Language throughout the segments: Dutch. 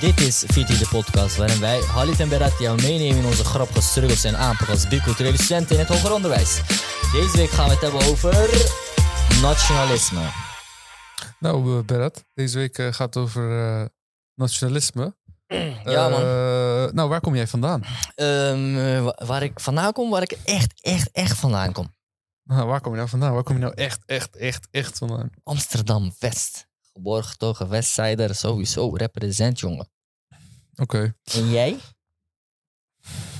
Dit is VT de podcast, waarin wij, Halit en Berat, jou meenemen in onze grappige struggles en aanpak als biculturele studenten in het hoger onderwijs. Deze week gaan we het hebben over nationalisme. Nou, uh, Berat, deze week uh, gaat het over uh, nationalisme. Ja, man. nou, waar kom jij vandaan? Um, waar ik vandaan kom, waar ik echt, echt, echt vandaan kom. Nou, waar kom je nou vandaan? Waar kom je nou echt, echt, echt, echt vandaan? Amsterdam-West. Geboren getogen Westsider, sowieso. Represent, jongen. Oké. Okay. En jij?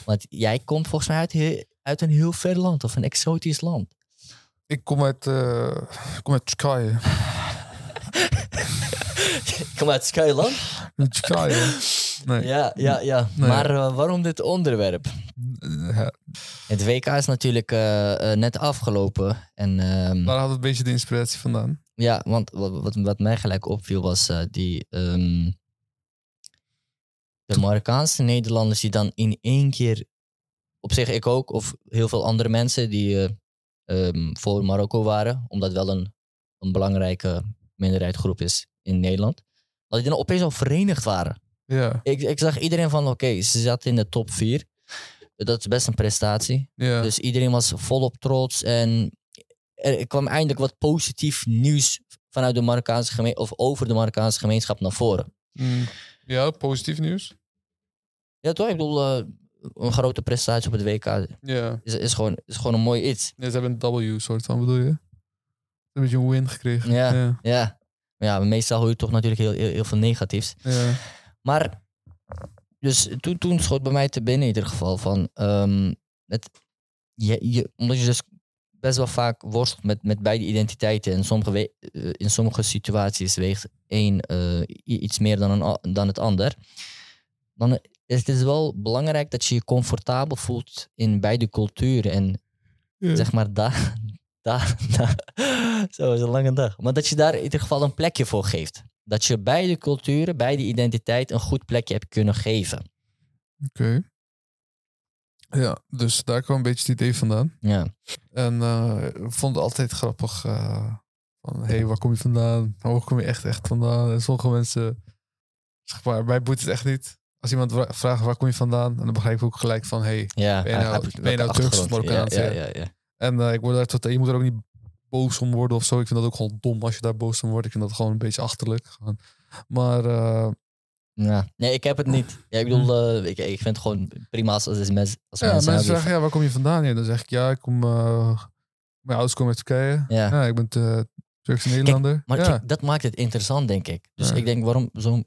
Want jij komt volgens mij uit, uit een heel ver land of een exotisch land. Ik kom uit, uh, ik kom uit Turkije. ik kom uit Skyland? Turkije. Nee. Ja, ja, ja. Nee. Maar uh, waarom dit onderwerp? Ja. Het WK is natuurlijk uh, net afgelopen. En, um, Waar had het een beetje de inspiratie vandaan? Ja, want wat, wat, wat mij gelijk opviel was die... Um, de Marokkaanse Nederlanders die dan in één keer... Op zich ik ook, of heel veel andere mensen die um, voor Marokko waren. Omdat wel een, een belangrijke minderheidsgroep is in Nederland. Dat die dan opeens al verenigd waren. Ja. Ik, ik zag iedereen van, oké, okay, ze zaten in de top 4. Dat is best een prestatie. Ja. Dus iedereen was volop trots. En er kwam eindelijk wat positief nieuws vanuit de Marokkaanse gemeenschap, of over de Marokkaanse gemeenschap naar voren. Mm. Ja, positief nieuws. Ja, toch? Ik bedoel, uh, een grote prestatie op het WK ja. is, is, gewoon, is gewoon een mooi iets. Ja, ze hebben een W soort van, bedoel je? Een beetje een win gekregen. Ja, ja. ja. ja meestal hoor je toch natuurlijk heel, heel, heel veel negatiefs. Ja. Maar, dus toen, toen schoot bij mij te binnen in ieder geval van, um, het, je, je, omdat je dus best wel vaak worstelt met, met beide identiteiten. En sommige uh, in sommige situaties weegt één uh, iets meer dan, een, dan het ander. Dan is het wel belangrijk dat je je comfortabel voelt in beide culturen. En ja. zeg maar daar, daar, daar, zo is een lange dag. Maar dat je daar in ieder geval een plekje voor geeft. Dat je beide culturen, beide identiteiten een goed plekje hebt kunnen geven. Oké. Okay. Ja, dus daar kwam een beetje het idee vandaan. Ja. En uh, ik vond het altijd grappig. Uh, van, hé, hey, waar kom je vandaan? Waar kom je echt, echt vandaan? En sommige mensen, zeg maar, mij boeit het echt niet. Als iemand vraagt, waar kom je vandaan? En dan begrijp ik ook gelijk van, hé, hey, ja, ben je nou, ben je nou Turks of Marokkaans? Ja, ja, ja. En uh, ik word daar tot, je moet er ook niet boos om worden of zo. Ik vind dat ook gewoon dom als je daar boos om wordt. Ik vind dat gewoon een beetje achterlijk. Maar... Ja. Nee, ik heb het niet. Ja, ik bedoel, uh, ik, ik vind het gewoon prima als, als, mes, als ja, mensen vragen, ja, waar kom je vandaan? Ja, dan zeg ik, ja, ik kom... Uh, mijn ouders komen uit Turkije. Ja. ja ik ben uh, Turkse Nederlander. Kijk, maar ja. kijk, dat maakt het interessant, denk ik. Dus Ja. ik denk waarom zo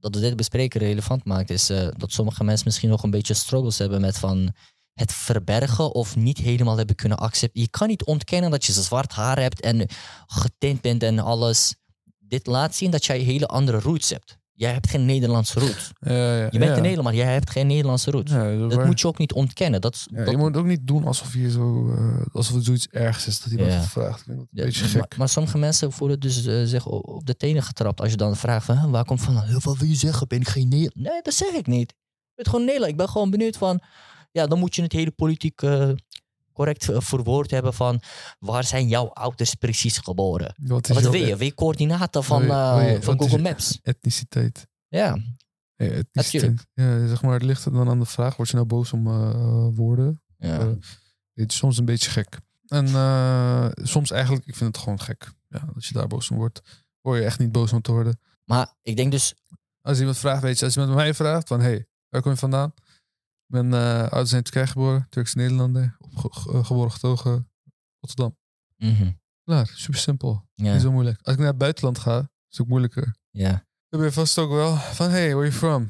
dat we dit bespreken relevant maakt, is uh, dat sommige mensen misschien nog een beetje struggles hebben met van het verbergen of niet helemaal hebben kunnen accepteren. Je kan niet ontkennen dat je zwart haar hebt en getint bent en alles. Dit laat zien dat jij hele andere roots hebt. Jij hebt geen Nederlandse roots. Ja, ja, Je bent een Nederlander, jij hebt geen Nederlandse roots. Dat moet je ook niet ontkennen. Dat, je moet ook niet doen alsof je zo, uh, alsof het zoiets ergs is dat iemand het vraagt. Een beetje maar, gek. maar sommige mensen voelen dus uh, zich op de tenen getrapt als je dan vraagt van, "Huh, waar komt van? Heel veel wil je zeggen, ben ik geen Nederlander? Nee, dat zeg ik niet. Ik ben gewoon Nederlander. Ik ben gewoon benieuwd van, ja, dan moet je het hele politiek correct verwoord hebben van, waar zijn jouw ouders precies geboren? Wat is Wat wil je? Wil je coördinaten van, je- uh, je- van Google je- Maps? etniciteit? Ja, Ja, etniciteit. Ja, zeg maar, het ligt er dan aan de vraag. Word je nou boos om uh, woorden? ja. Eh, het is soms een beetje gek. En soms eigenlijk, ik vind het gewoon gek. Ja, dat je daar boos om wordt. Word je echt niet boos om te worden. Maar ik denk dus, Als iemand vraagt, weet je, als iemand mij vraagt van, hey, waar kom je vandaan? Ik ben uh, ouders in Turkije geboren, Turkse Nederlander, ge geboren getogen, Rotterdam. mhm, Klaar, super simpel. ja, Niet zo moeilijk. Als ik naar het buitenland ga, is het ook moeilijker. ja, Dan ben je vast ook wel van, hey, where you from?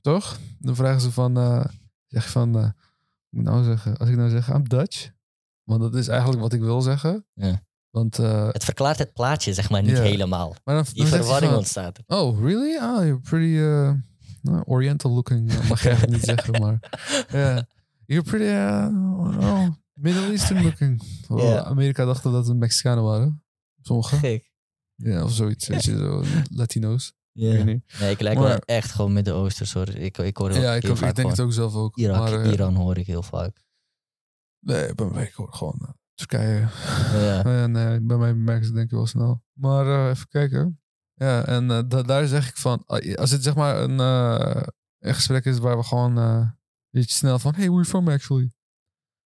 Toch? Dan vragen ze van, uh, zeg je van, uh, moet ik nou zeggen, als ik nou zeg, I'm Dutch. Want dat is eigenlijk wat ik wil zeggen. Ja. Want, uh, het verklaart het plaatje, zeg maar, niet helemaal. maar dan, Die dan verwarring van, ontstaat. Oh, really? Ah, you're pretty nou, oriental looking. Uh, mag je eigenlijk niet zeggen, maar... Ja. You're pretty... Uh, oh, Middle Eastern looking. Ja. Amerika dachten dat het Mexicanen waren. Sommigen. Gek. Ja, of zoiets. Weet je, zo Latino's. Ja. Nee, ik lijk Maar- wel echt gewoon Midden-Oosters hoor. Ik, ik hoor Ja, ik, ook, vaak ik denk het ook zelf ook. Irak, maar, eh, Iran hoor ik heel vaak. Nee, bij mij ik hoor gewoon uh, Turkije. Ja. Nee, bij mij merken ze het denk ik wel snel. Maar uh, even kijken. Ja, en eh, da- daar zeg ik van, ah, als het zeg maar een, eh, een gesprek is waar we gewoon een beetje snel van, hey, where you from actually?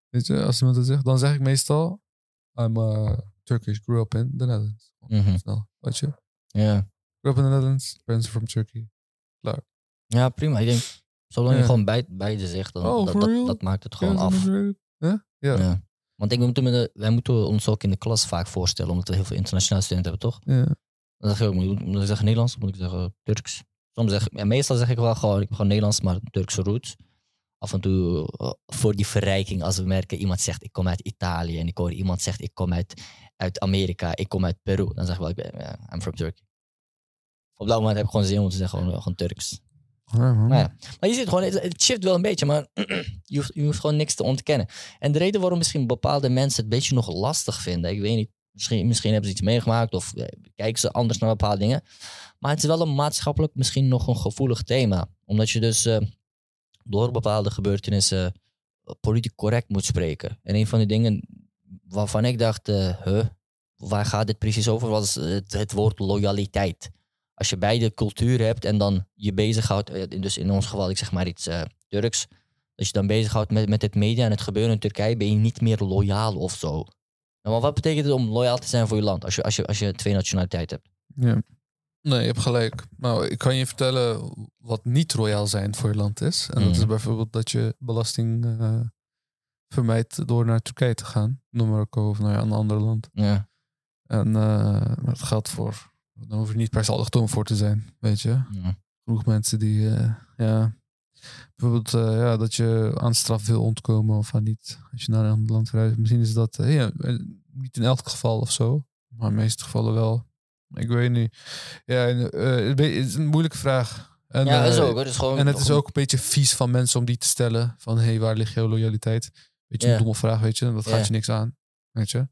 Weet je, als iemand dat zegt, dan zeg ik meestal, I'm uh, Turkish, grew up in the Netherlands. Mhm. Snel, weet je. Ja. Grew up in the Netherlands, parents are from Turkey. ja, prima. Ik denk, zolang je gewoon bij, beide zegt, dan Oh, dat, dat, maakt het gewoon af. Ja? Ja. Want ik moet met de, wij moeten ons ook in de klas vaak voorstellen, omdat we heel veel internationale studenten hebben, toch? ja. Dan zeg je ook, moet, moet ik zeggen Nederlands of moet ik zeggen Turks? Soms zeg ik, meestal zeg ik wel gewoon, ik heb gewoon Nederlands, maar Turkse roots. Af en toe eh, voor die verrijking, als we merken, iemand zegt ik kom uit Italië en ik hoor iemand zegt ik kom uit, uit Amerika, ik kom uit Peru. Dan zeg ik wel, ik ben, I'm from Turkey. Op dat moment heb ik gewoon zin om te zeggen, gewoon, gewoon Turks. Ja. Maar ja, maar je ziet gewoon, het, het shift wel een beetje, maar je hoeft, je hoeft gewoon niks te ontkennen. En de reden waarom misschien bepaalde mensen het een beetje nog lastig vinden, ik weet niet, misschien, hebben ze iets meegemaakt of eh, kijken ze anders naar bepaalde dingen. Maar het is wel een maatschappelijk misschien nog een gevoelig thema. Omdat je dus eh, door bepaalde gebeurtenissen eh, politiek correct moet spreken. En een van die dingen waarvan ik dacht, huh, waar gaat dit precies over, was het, het woord loyaliteit als je beide cultuur hebt en dan je bezighoudt, dus in ons geval, ik zeg maar iets Turks, als je dan bezighoudt met, met het media en het gebeuren in Turkije, ben je niet meer loyaal of zo. Maar wat betekent het om loyaal te zijn voor je land als je, als je, als je twee nationaliteiten hebt? Ja. Nee, je hebt gelijk. Nou, ik kan je vertellen wat niet royaal zijn voor je land is. En dat is Mhm. bijvoorbeeld dat je belasting eh, vermijdt door naar Turkije te gaan. Naar Marokko of naar een ander land. Ja, En eh, maar dat geldt voor... Dan hoef je niet per se allochtoon voor te zijn, weet je. ja. Genoeg mensen die, eh, ja... Bijvoorbeeld ja, dat je aan straf wil ontkomen of aan niet. Als je naar een ander land reist. Misschien is dat... ja, niet in elk geval of zo. Maar in de meeste gevallen wel. Ik weet niet. Ja, en, eh, het is een moeilijke vraag. En, ja dat is eh, ook. Het is gewoon, en het is ook een beetje vies van mensen om die te stellen. Van, hé, hey, waar ligt jouw loyaliteit? Weet je, een domme vraag, weet je. Dat gaat je niks aan. Weet je.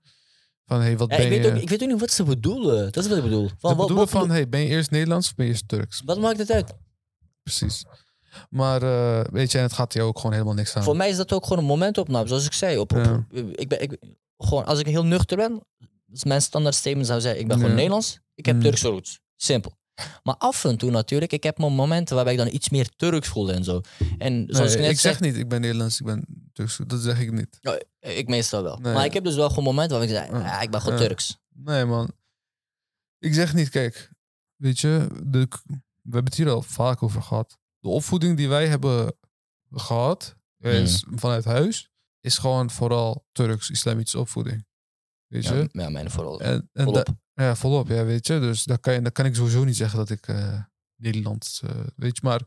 Van, hé, hey, wat Ja, ben ik, weet je? ook, ik weet ook niet wat ze bedoelen. Dat is wat ik bedoel. Van, Ze wat, bedoelen wat, van, hey, ben je eerst Nederlands of ben je eerst Turks? wat maakt het uit? Precies. Maar, eh, weet je, en het gaat jou ook gewoon helemaal niks aan. Voor mij is dat ook gewoon een momentopname, zoals ik zei. Op, op, Ja. ik ben, ik, gewoon, als ik heel nuchter ben, is mijn standaard statement zou zijn, ik ben gewoon. Nederlands, ik heb Mm. Turkse roots. Simpel. Maar af en toe natuurlijk, ik heb mijn momenten waarbij ik dan iets meer Turks voel en zo. En zoals Nee, ik net ik zei, zeg niet, ik ben Nederlands, ik ben Turks. Dat zeg ik niet. Ik meestal wel. Maar ik heb dus wel gewoon momenten waar ik zeg, Ja. ja, ik ben gewoon. Turks. Nee, man. Ik zeg niet, kijk, weet je, de, we hebben het hier al vaak over gehad. De opvoeding die wij hebben gehad, is vanuit huis, is gewoon vooral Turks-islamitische opvoeding. Weet je? Ja, mijn vooral. en, en volop. da- ja, volop, ja, weet je. Dus daar kan, je, daar kan ik sowieso niet zeggen dat ik eh Nederlands, eh, weet je. Maar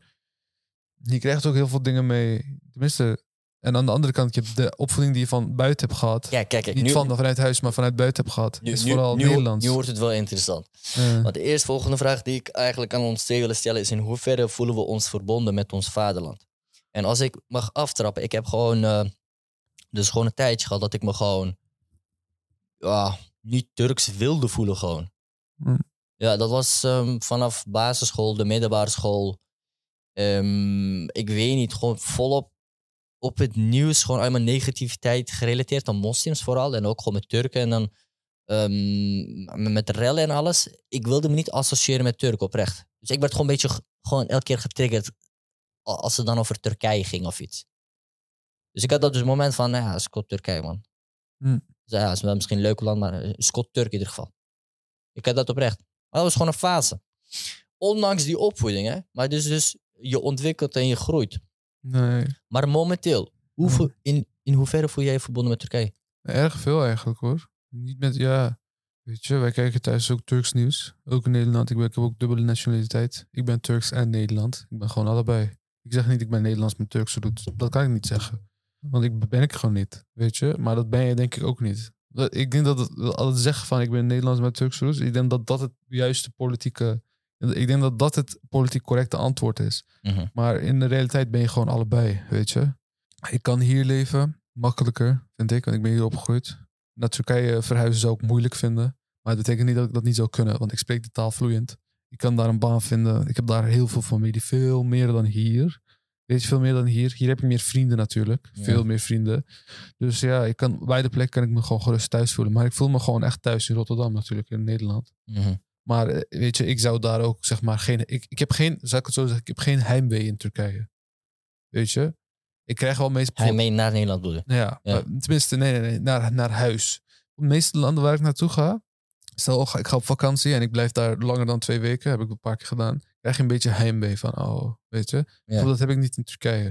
je krijgt ook heel veel dingen mee, tenminste. En aan de andere kant, je hebt de opvoeding die je van buiten hebt gehad. Ja, kijk, kijk niet nu, van vanuit huis, maar vanuit buiten hebt gehad. nu, is vooral nu, Nederlands. nu wordt het wel interessant. Want de eerstvolgende vraag die ik eigenlijk aan ons twee willen stellen is: in hoeverre voelen we ons verbonden met ons vaderland? En als ik mag aftrappen, ik heb gewoon, eh, dus gewoon een tijdje gehad dat ik me gewoon ja, niet Turks wilde voelen gewoon. Hm. Ja, dat was ehm, vanaf basisschool, de middelbare school. Ehm, ik weet niet, gewoon volop op het nieuws, gewoon allemaal negativiteit gerelateerd aan moslims vooral. En ook gewoon met Turken en dan ehm, met rellen en alles. Ik wilde me niet associëren met Turken, oprecht. Dus ik werd gewoon een beetje gewoon elke keer getriggerd als het dan over Turkije ging of iets. Dus ik had dat dus moment van, nou ja, Scott Turkije, man. Hm. Dus ja, het is wel misschien een leuk land, maar eh, Scott Turk in ieder geval. Ik had dat oprecht. Maar dat was gewoon een fase. Ondanks die opvoeding, hè. Maar dus, dus je ontwikkelt en je groeit. nee, Maar momenteel, hoeveel, in, in hoeverre voel jij je verbonden met Turkije? erg veel eigenlijk hoor. Niet met, ja, weet je, wij kijken thuis ook Turks nieuws. Ook in Nederland. Ik, ben, ik heb ook dubbele nationaliteit. Ik ben Turks en Nederland. Ik ben gewoon allebei. Ik zeg niet ik ben Nederlands met Turkse roots. Dat kan ik niet zeggen. Want ik ben ik gewoon niet, weet je. Maar dat ben je denk ik ook niet. Dat- Ik denk dat het, al het zeggen van ik ben Nederlands met Turkse roots. Ik denk dat dat het juiste politieke... Ik denk dat dat het politiek correcte antwoord is. Mhm. Maar in de realiteit ben je gewoon allebei, weet je. Ik kan hier leven, makkelijker, vind ik, want ik ben hier opgegroeid. Naar Turkije verhuizen zou ik moeilijk vinden. Maar het betekent niet dat ik dat niet zou kunnen, want ik spreek de taal vloeiend. Ik kan daar een baan vinden. Ik heb daar heel veel familie, veel meer dan hier. Weet je, veel meer dan hier. Hier heb ik meer vrienden natuurlijk. Ja. Veel meer vrienden. Dus ja, ik kan, beide plekken kan ik me gewoon gerust thuis voelen. Maar ik voel me gewoon echt thuis in Rotterdam natuurlijk, in Nederland. Mhm. Maar eh, weet je, ik zou daar ook zeg maar geen. Ik, ik heb geen, zou ik het zo zeggen, ik heb geen heimwee in Turkije. Weet je? Ik krijg wel meestal. Hij mee naar Nederland bedoel je? Ja, Ja. maar tenminste, nee, nee, nee, naar, naar huis. Op de meeste landen waar ik naartoe ga, stel ik ga op vakantie en ik blijf daar langer dan twee weken, heb ik een paar keer gedaan, krijg je een beetje heimwee van, oh, weet je. Ja. Dat heb ik niet in Turkije.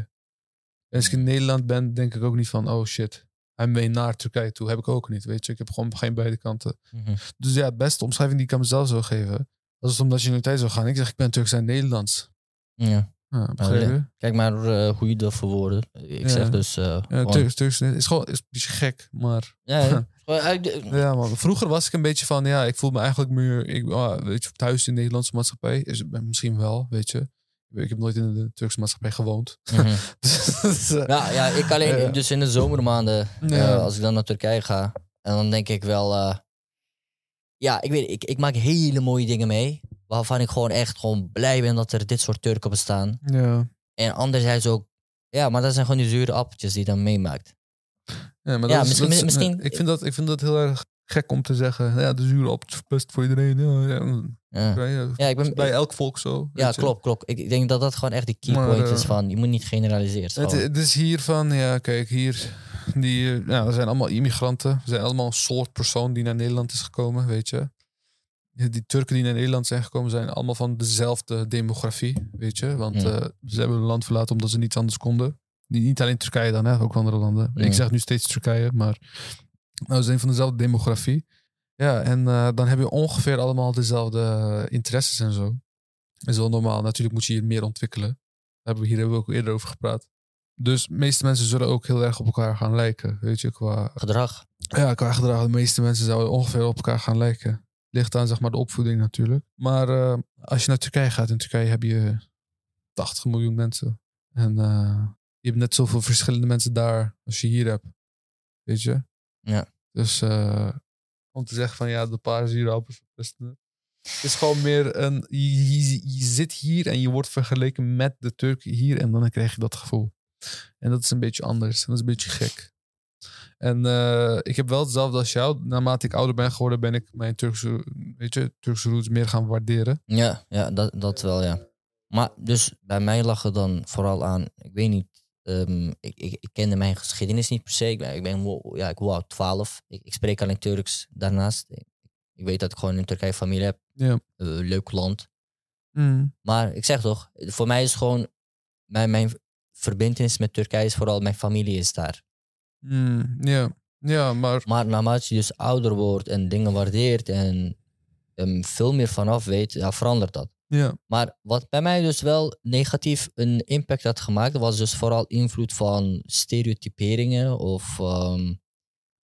En als ik in Nederland ben, denk ik ook niet van, oh shit, heimwee naar Turkije toe. Heb ik ook niet, weet je. Ik heb gewoon geen beide kanten. Mhm. Dus ja, de beste omschrijving die ik aan mezelf zou geven, je in de tijd zou gaan. Ik zeg, ik ben Turks en Nederlands. Ja. Je? Kijk maar eh, hoe je dat verwoordt. Ik Ja. zeg dus... eh, Ja, gewoon- Turks, Turks is gewoon is een beetje gek, maar... Ja, ja. Man. Vroeger was ik een beetje van, ja, ik voel me eigenlijk meer, ik, ah, weet je, thuis in de Nederlandse maatschappij. Is het misschien wel, weet je. Ik heb nooit in de Turkse maatschappij gewoond. Mhm. Dus, eh, Ja, ja, ik alleen Ja. dus in de zomermaanden, eh, als ik dan naar Turkije ga, en dan denk ik wel, eh, ja, ik weet, ik, ik maak hele mooie dingen mee, waarvan ik gewoon echt gewoon blij ben dat er dit soort Turken bestaan. ja. En anderzijds ook, ja, maar dat zijn gewoon die zure appeltjes die je dan meemaakt. Ja, maar Ja, dat is- misschien- dat is- misschien- Ik vind, dat, ik vind dat heel erg gek om te zeggen. Ja, de zure appeltjes is best voor iedereen. Ja, ja. Ik ben, Bij elk volk zo. ja klopt, klopt. Ik, denk dat dat gewoon echt die key Maar, point eh, is van, je moet niet generaliseren. Het, het is hier van, ja, kijk, hier. Die, ja, we zijn allemaal immigranten. We zijn allemaal een soort persoon die naar Nederland is gekomen, weet je. Die Turken die naar Nederland zijn gekomen zijn allemaal van dezelfde demografie, weet je. Want Mm. eh, ze hebben hun land verlaten omdat ze niets anders konden. Niet, alleen Turkije dan, hè, ook andere landen. Ik zeg nu steeds Turkije, maar nou, ze zijn van dezelfde demografie. Ja, en eh, dan heb je ongeveer allemaal dezelfde eh, interesses en zo. Dat is wel normaal. Natuurlijk moet je hier meer ontwikkelen. Daar hebben we hier hebben we ook eerder over gepraat. Dus de meeste mensen zullen ook heel erg op elkaar gaan lijken. Weet je, qua, gedrag. ja, qua gedrag. De meeste mensen zouden ongeveer op elkaar gaan lijken. Ligt aan zeg maar de opvoeding natuurlijk. Maar eh, als je naar Turkije gaat, in Turkije heb je 80 miljoen mensen. En je hebt net zoveel verschillende mensen daar als je hier hebt. Weet je? Ja. Dus eh, om te zeggen van ja, de paardensierappels verpesten. Het is gewoon meer een. Je, je, je zit hier en je wordt vergeleken met de Turken hier en dan krijg je dat gevoel. En dat is een beetje anders. Dat is een beetje gek. En eh, ik heb wel hetzelfde als jou. Naarmate ik ouder ben geworden, ben ik mijn Turkse, weet je, Turkse roots meer gaan waarderen. Ja, ja dat, dat wel, ja. Maar dus bij mij lag het dan vooral aan, ik weet niet, ehm, ik, ik, ik kende mijn geschiedenis niet per se. Ik ben, ik ben wo- ja, ik wou 12. Ik, ik spreek alleen Turks daarnaast. Ik, weet dat ik gewoon in Turkije familie heb. Ja. Eh, leuk land. Maar ik zeg toch, voor mij is gewoon, mijn, mijn verbindenis met Turkije is vooral, mijn familie is daar. Mm, ja. ja, maar Maar naarmate je dus ouder wordt en dingen waardeert en ehm, veel meer vanaf weet, ja, verandert dat. Ja. Maar wat bij mij dus wel negatief een impact had gemaakt, was dus vooral invloed van stereotyperingen of ehm,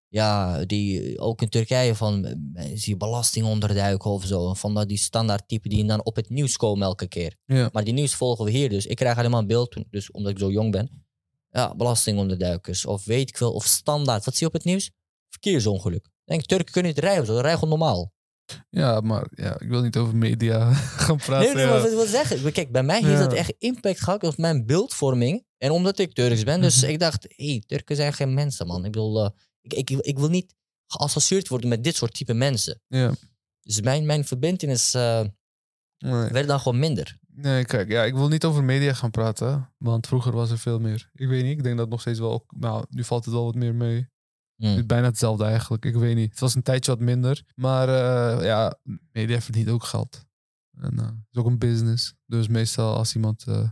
ja, die ook in Turkije van eh, zie je belasting onderduiken of zo. Van dat die standaard typen die dan op het nieuws komen elke keer. Ja. Maar die nieuws volgen we hier dus. Ik krijg alleen maar een beeld, toen- dus omdat ik zo jong ben. Ja, belastingonderduikers of weet ik veel, of standaard. Wat zie je op het nieuws? Verkeersongeluk. Denk, Turken kunnen niet rijden, zo. Ze rijden gewoon normaal. Ja, maar ja, ik wil niet over media gaan praten. Nee, nee, maar wat ik wil zeggen. Kijk, bij mij heeft dat echt impact gehad op mijn beeldvorming. En omdat ik Turks ben. Dus Mhm. ik dacht, hé, hey, Turken zijn geen mensen, man. Ik bedoel, eh, ik, ik, ik wil niet geassocieerd worden met dit soort type mensen. Ja. Dus mijn, mijn verbindenis eh, Nee. werd dan gewoon minder. Nee, kijk, ja, ik wil niet over media gaan praten, want vroeger was er veel meer. Ik weet niet, ik denk dat nog steeds wel, nou, nu valt het wel wat meer mee. Het is bijna hetzelfde eigenlijk, ik weet niet. Het was een tijdje wat minder, maar eh, ja, media verdient ook geld. En eh, het is ook een business, dus meestal als iemand, eh,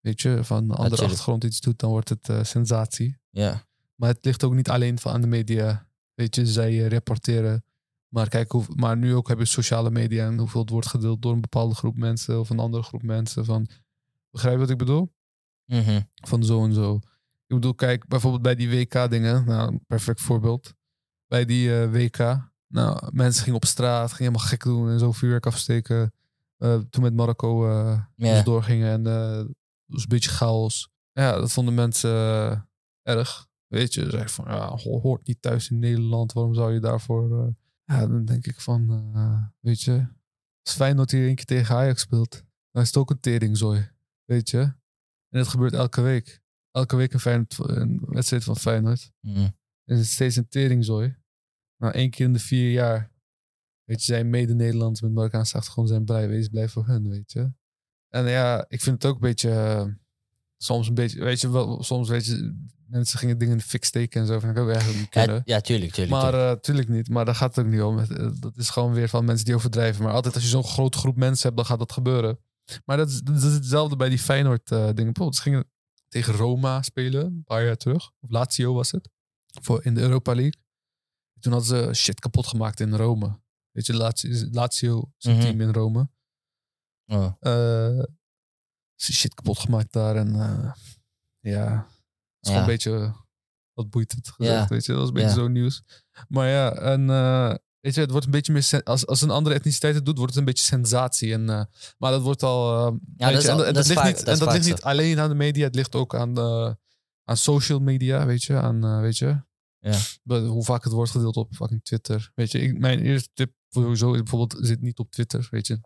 weet je, van een andere Natuurlijk. achtergrond iets doet, dan wordt het sensatie. Ja, Maar het ligt ook niet alleen van aan de media. Weet je, zij reporteren. Maar kijk, hoe, maar nu ook hebben we sociale media en hoeveel het wordt gedeeld door een bepaalde groep mensen of een andere groep mensen. Van, begrijp je wat ik bedoel? Mhm. Van zo en zo. Ik bedoel, kijk, bijvoorbeeld bij die WK-dingen, nou, een perfect voorbeeld. Bij die eh, WK, nou, mensen gingen op straat, gingen helemaal gek doen en zo vuurwerk afsteken. Eh, toen met Marokko dus doorgingen en het was een beetje chaos. Ja, dat vonden mensen erg. Weet je, ze zeiden van, ja, ho- hoort niet thuis in Nederland, waarom zou je daarvoor... Ja, dan denk ik van, weet je, het is fijn dat hij een keer tegen Ajax speelt. Dan is het ook een teringzooi, weet je. En het gebeurt elke week. Elke week een, Feyenoord, een wedstrijd van Feyenoord. Mhm. En het is steeds een teringzooi. Nou, één keer in de vier jaar Weet je, zijn mede-Nederlanders met Marokkaanse achtergrond zijn blij. Wees blij voor hun, weet je. En ja, ik vind het ook een beetje... eh, soms een beetje... Weet je, wel, soms weet je... Mensen gingen dingen in de fik steken en zo. Vind ik ook eigenlijk niet Ja, kunnen. ja, tuurlijk, tuurlijk. Maar tuurlijk. eh tuurlijk niet. Maar daar gaat het ook niet om. Eh, Dat is gewoon weer van mensen die overdrijven. Maar altijd als je zo'n grote groep mensen hebt, dan gaat dat gebeuren. Maar dat is, dat is hetzelfde bij die Feyenoord eh dingen. Bijvoorbeeld, ze gingen tegen Roma spelen, een paar jaar terug. Of Lazio was het. Voor, in de Europa League. Toen hadden ze shit kapot gemaakt in Rome. Weet je, Lazio, Lazio is een Mhm. team in Rome. Oh. Eh, ze shit kapot gemaakt daar. En eh, ja, het is gewoon Ja. een beetje... Wat boeit het gezegd, Ja. weet je. Dat was een beetje Ja. zo nieuws. Maar ja, en eh, weet je, het wordt een beetje meer... Als, als een andere etniciteit het doet, wordt het een beetje sensatie. En, eh, maar dat wordt al... eh, Ja, dat is en ligt vaak- niet, dat en ligt niet alleen aan de media. Het ligt ook aan, aan social media, weet je. Aan, eh, weet je. Ja. Hoe vaak het wordt gedeeld op fucking Twitter. Weet je, ik, mijn eerste tip sowieso bijvoorbeeld zit niet op Twitter, weet je.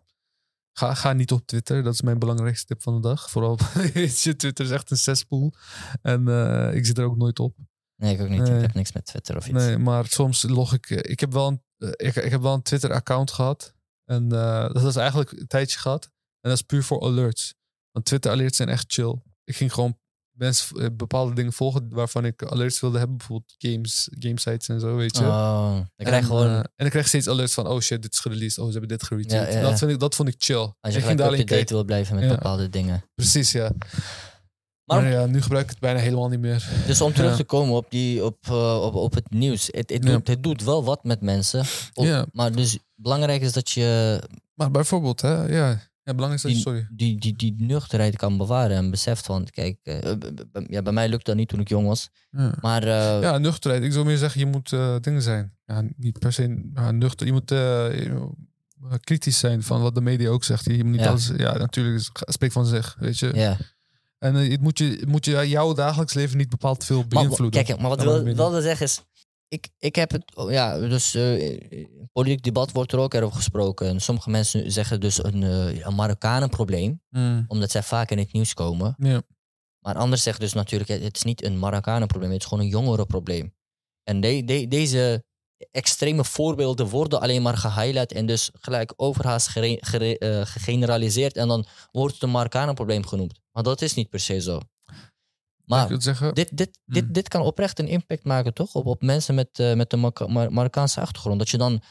Ga, ga niet op Twitter. Dat is mijn belangrijkste tip van de dag. Vooral, weet je, Twitter is echt een cesspool. En ik zit er ook nooit op. Nee, ik ook niet. Nee. Ik heb niks met Twitter of iets. Nee, maar soms log ik... Ik heb wel een, ik, ik heb wel een Twitter-account gehad. En eh, dat is eigenlijk een tijdje gehad. En dat is puur voor alerts. Want Twitter-alerts zijn echt chill. Ik ging gewoon mensen eh, bepaalde dingen volgen waarvan ik alerts wilde hebben. Bijvoorbeeld games, gamesites en zo, weet je. Oh, krijg je en, gewoon... eh, en ik krijg steeds alerts van, oh shit, dit is gereleased. Oh, ze hebben dit geretweet. Ja, ja, ja. Dat, vind ik, dat vond ik chill. als je ik ging daar alleen up-to-date kijken. wil blijven met bepaalde dingen. Precies, ja. Maar- Maar, ja, nu gebruik ik het bijna helemaal niet meer. Dus om terug Ja. te komen op, die, op, eh, op, op het nieuws. Het, het, Ja. doet, het doet wel wat met mensen. Op- Ja. Maar dus belangrijk is dat je Maar bijvoorbeeld, hè, ja. Ja, belangrijk is dat Die- sorry. die, die, die nuchterheid kan bewaren en beseft van, kijk, eh, b- ja, bij mij lukt dat niet toen ik jong was. Ja. Maar eh, Ja, nuchterheid. Ik zou meer zeggen, je moet eh, dingen zijn. Ja, niet per se nuchter. Je moet eh, eh, kritisch zijn van wat de media ook zegt. Je moet niet Ja. alles... Ja, natuurlijk, spreekt van zich, weet je. ja. En eh, het moet je, moet je jouw dagelijks leven niet bepaald veel Maar, beïnvloeden. kijk, maar wat ik maar wil, wilde zeggen is, ik, ik heb het, oh, ja, dus eh, in politiek debat wordt er ook over gesproken. En sommige mensen zeggen dus een, eh, een Marokkanenprobleem, Mm. omdat zij vaak in het nieuws komen. Ja. Maar anders zeggen dus natuurlijk, het is niet een Marokkanenprobleem, het is gewoon een jongerenprobleem. En de, de- deze extreme voorbeelden worden alleen maar gehighlight en dus gelijk overhaast gere- gere- eh, gegeneraliseerd en dan wordt het een Marokkanenprobleem genoemd. Maar dat is niet per se zo. Maar dit, dit, dit, Mm. dit kan oprecht een impact maken, toch? Op, op mensen met, eh, met een Marok- Mar- Marokkaanse achtergrond. Dat je dan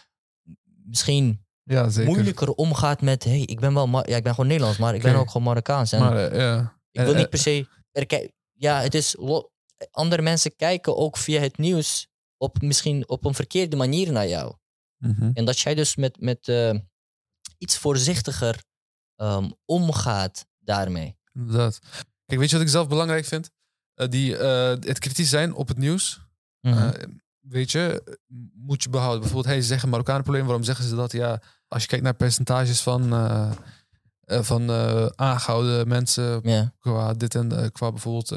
misschien ja, zeker. moeilijker omgaat met... hey, ik ben wel Mar- ja, ik ben gewoon Nederlands, maar ik ben ook gewoon Marokkaans. En Maar ja. ik wil niet per se... ja, het is... Andere mensen kijken ook via het nieuws op misschien op een verkeerde manier naar jou. Mhm. En dat jij dus met, met eh, iets voorzichtiger ehm, omgaat daarmee. Inderdaad. Kijk, weet je wat ik zelf belangrijk vind? Eh, die, eh, het kritisch zijn op het nieuws. Mhm. Weet je, moet je behouden. Bijvoorbeeld, hey, ze zeggen Marokkanen-probleem. Waarom zeggen ze dat? Ja, als je kijkt naar percentages van, van eh, aangehouden mensen qua dit en qua bijvoorbeeld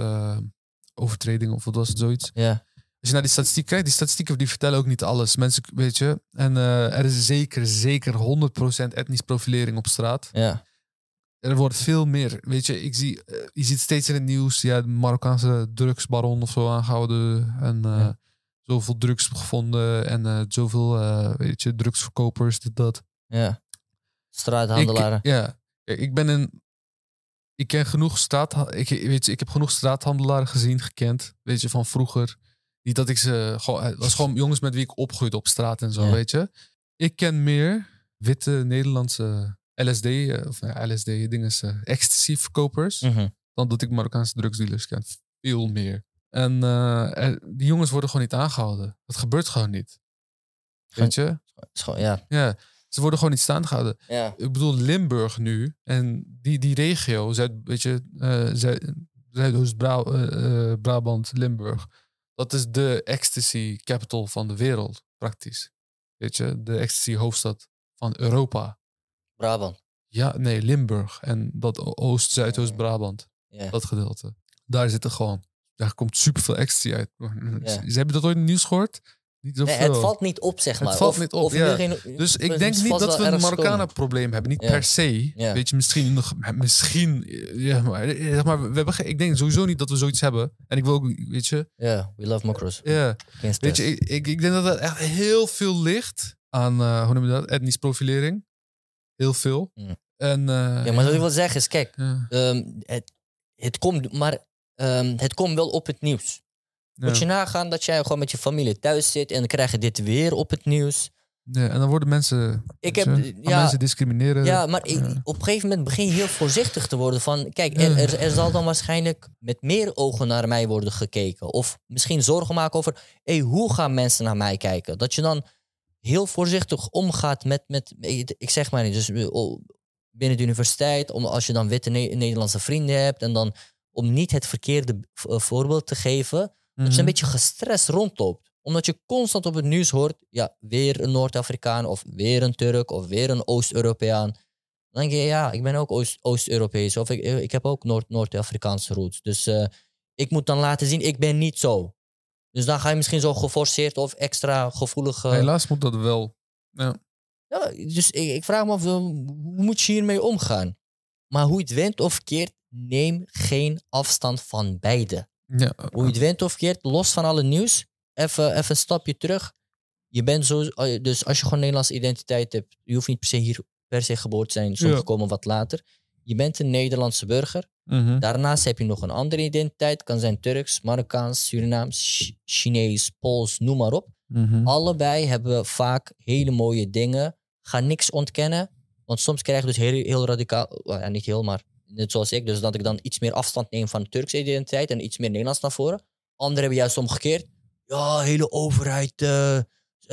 overtreding of wat was het zoiets. ja, Als je naar die statistiek kijkt, die statistieken die vertellen ook niet alles. Mensen, weet je, en eh, er is zeker, zeker 100% etnisch profilering op straat. ja. Er wordt veel meer. Weet je, ik zie, eh, je ziet steeds in het nieuws, ja, de Marokkaanse drugsbaron of zo aangehouden. En Ja. zoveel drugs gevonden en zoveel, weet je, drugsverkopers, dit, dat. ja. Straathandelaren. Ik, ja, ik ben een. Ik ken genoeg straat. Ik, weet je, ik heb genoeg straathandelaren gezien, gekend. Weet je, van vroeger. Niet dat ik ze. Gewoon, het was gewoon jongens met wie ik opgroeide op straat en zo, Ja. weet je. Ik ken meer witte Nederlandse LSD, eh, of ja, LSD dingen, ecstasy-verkopers. Mhm. dan dat ik Marokkaanse drugsdealers ken. Veel meer. En eh, er- die jongens worden gewoon niet aangehouden. Dat gebeurt gewoon niet. Weet je? Ja, Ja. Ze worden gewoon niet staande gehouden ja. ik bedoel Limburg nu en die, die regio, Zuid, weet je, eh, Zuid, Zuidoost-Brabant, Limburg, dat is de ecstasy capital van de wereld, praktisch. Weet je, de ecstasy hoofdstad van Europa. Brabant. Ja, nee, Limburg en dat Oost, Zuidoost-Brabant, Ja. dat gedeelte. Daar zit er gewoon, daar komt superveel ecstasy uit. Ja. Ze hebben dat ooit in het nieuws gehoord? Niet Nee, zoveel. het valt niet op, zeg Het maar. valt Of- niet op, of ja. iedereen- Dus ik het denk niet dat we een Marokkanen-probleem hebben. Niet Ja. per se. Ja. Weet je, misschien nog. Misschien. Ja, maar, zeg maar we hebben, ik denk sowieso niet dat we zoiets hebben. En ik wil ook, weet je. Ja, we love Mokros. Ja, weet je, ik, ik, ik denk dat er echt heel veel ligt aan, eh, hoe noem je dat, etnisch profilering. Heel veel. Mm. En, eh, Ja, maar wat ik wil zeggen is, kijk, ehm, het, het komt, maar ehm, het komt wel op het nieuws. Moet je nagaan dat jij gewoon met je familie thuis zit en dan krijg je dit weer op het nieuws. Ja, en dan worden mensen, Ik heb, je, ja, mensen discrimineren. ja, maar ik- ja. op een gegeven moment begin je heel voorzichtig te worden van, kijk, er, er, er zal dan waarschijnlijk met meer ogen naar mij worden gekeken. Of misschien zorgen maken over, hé, hoe gaan mensen naar mij kijken? Dat je dan heel voorzichtig omgaat met, met ik zeg maar niet, dus eh, binnen de universiteit, om, als je dan witte Ne- Nederlandse vrienden hebt en dan om niet het verkeerde eh, voorbeeld te geven, dat je Mhm. een beetje gestrest rondloopt. Omdat je constant op het nieuws hoort, ja, weer een Noord-Afrikaan of weer een Turk of weer een Oost-Europeaan. Dan denk je, ja, ik ben ook Oost- Oost-Europees of ik, ik heb ook Noord- Noord-Afrikaanse roots. Dus eh, ik moet dan laten zien, ik ben niet zo. Dus dan ga je misschien zo geforceerd of extra gevoelig... eh, Helaas moet dat wel. ja, dus ik, ik vraag me af, eh, hoe moet je hiermee omgaan? Maar hoe je het went of keert, neem geen afstand van beide. Ja, Hoe je het went of keert, los van alle nieuws, even, even een stapje terug. Je bent zo, eh, dus als je gewoon Nederlandse identiteit hebt, je hoeft niet per se hier per se geboren te zijn, sommigen Ja. komen wat later. Je bent een Nederlandse burger. mhm. Daarnaast heb je nog een andere identiteit, kan zijn Turks, Marokkaans, Surinaams, Ch- Chinees, Pools, noem maar op. Mhm. Allebei hebben vaak hele mooie dingen. Ga niks ontkennen. Want soms krijg je dus heel, heel radicaal, well, ja, niet heel, maar net zoals ik, dus dat ik dan iets meer afstand neem van de Turkse identiteit en iets meer Nederlands naar voren. Anderen hebben juist omgekeerd. Ja, hele overheid, eh, eh,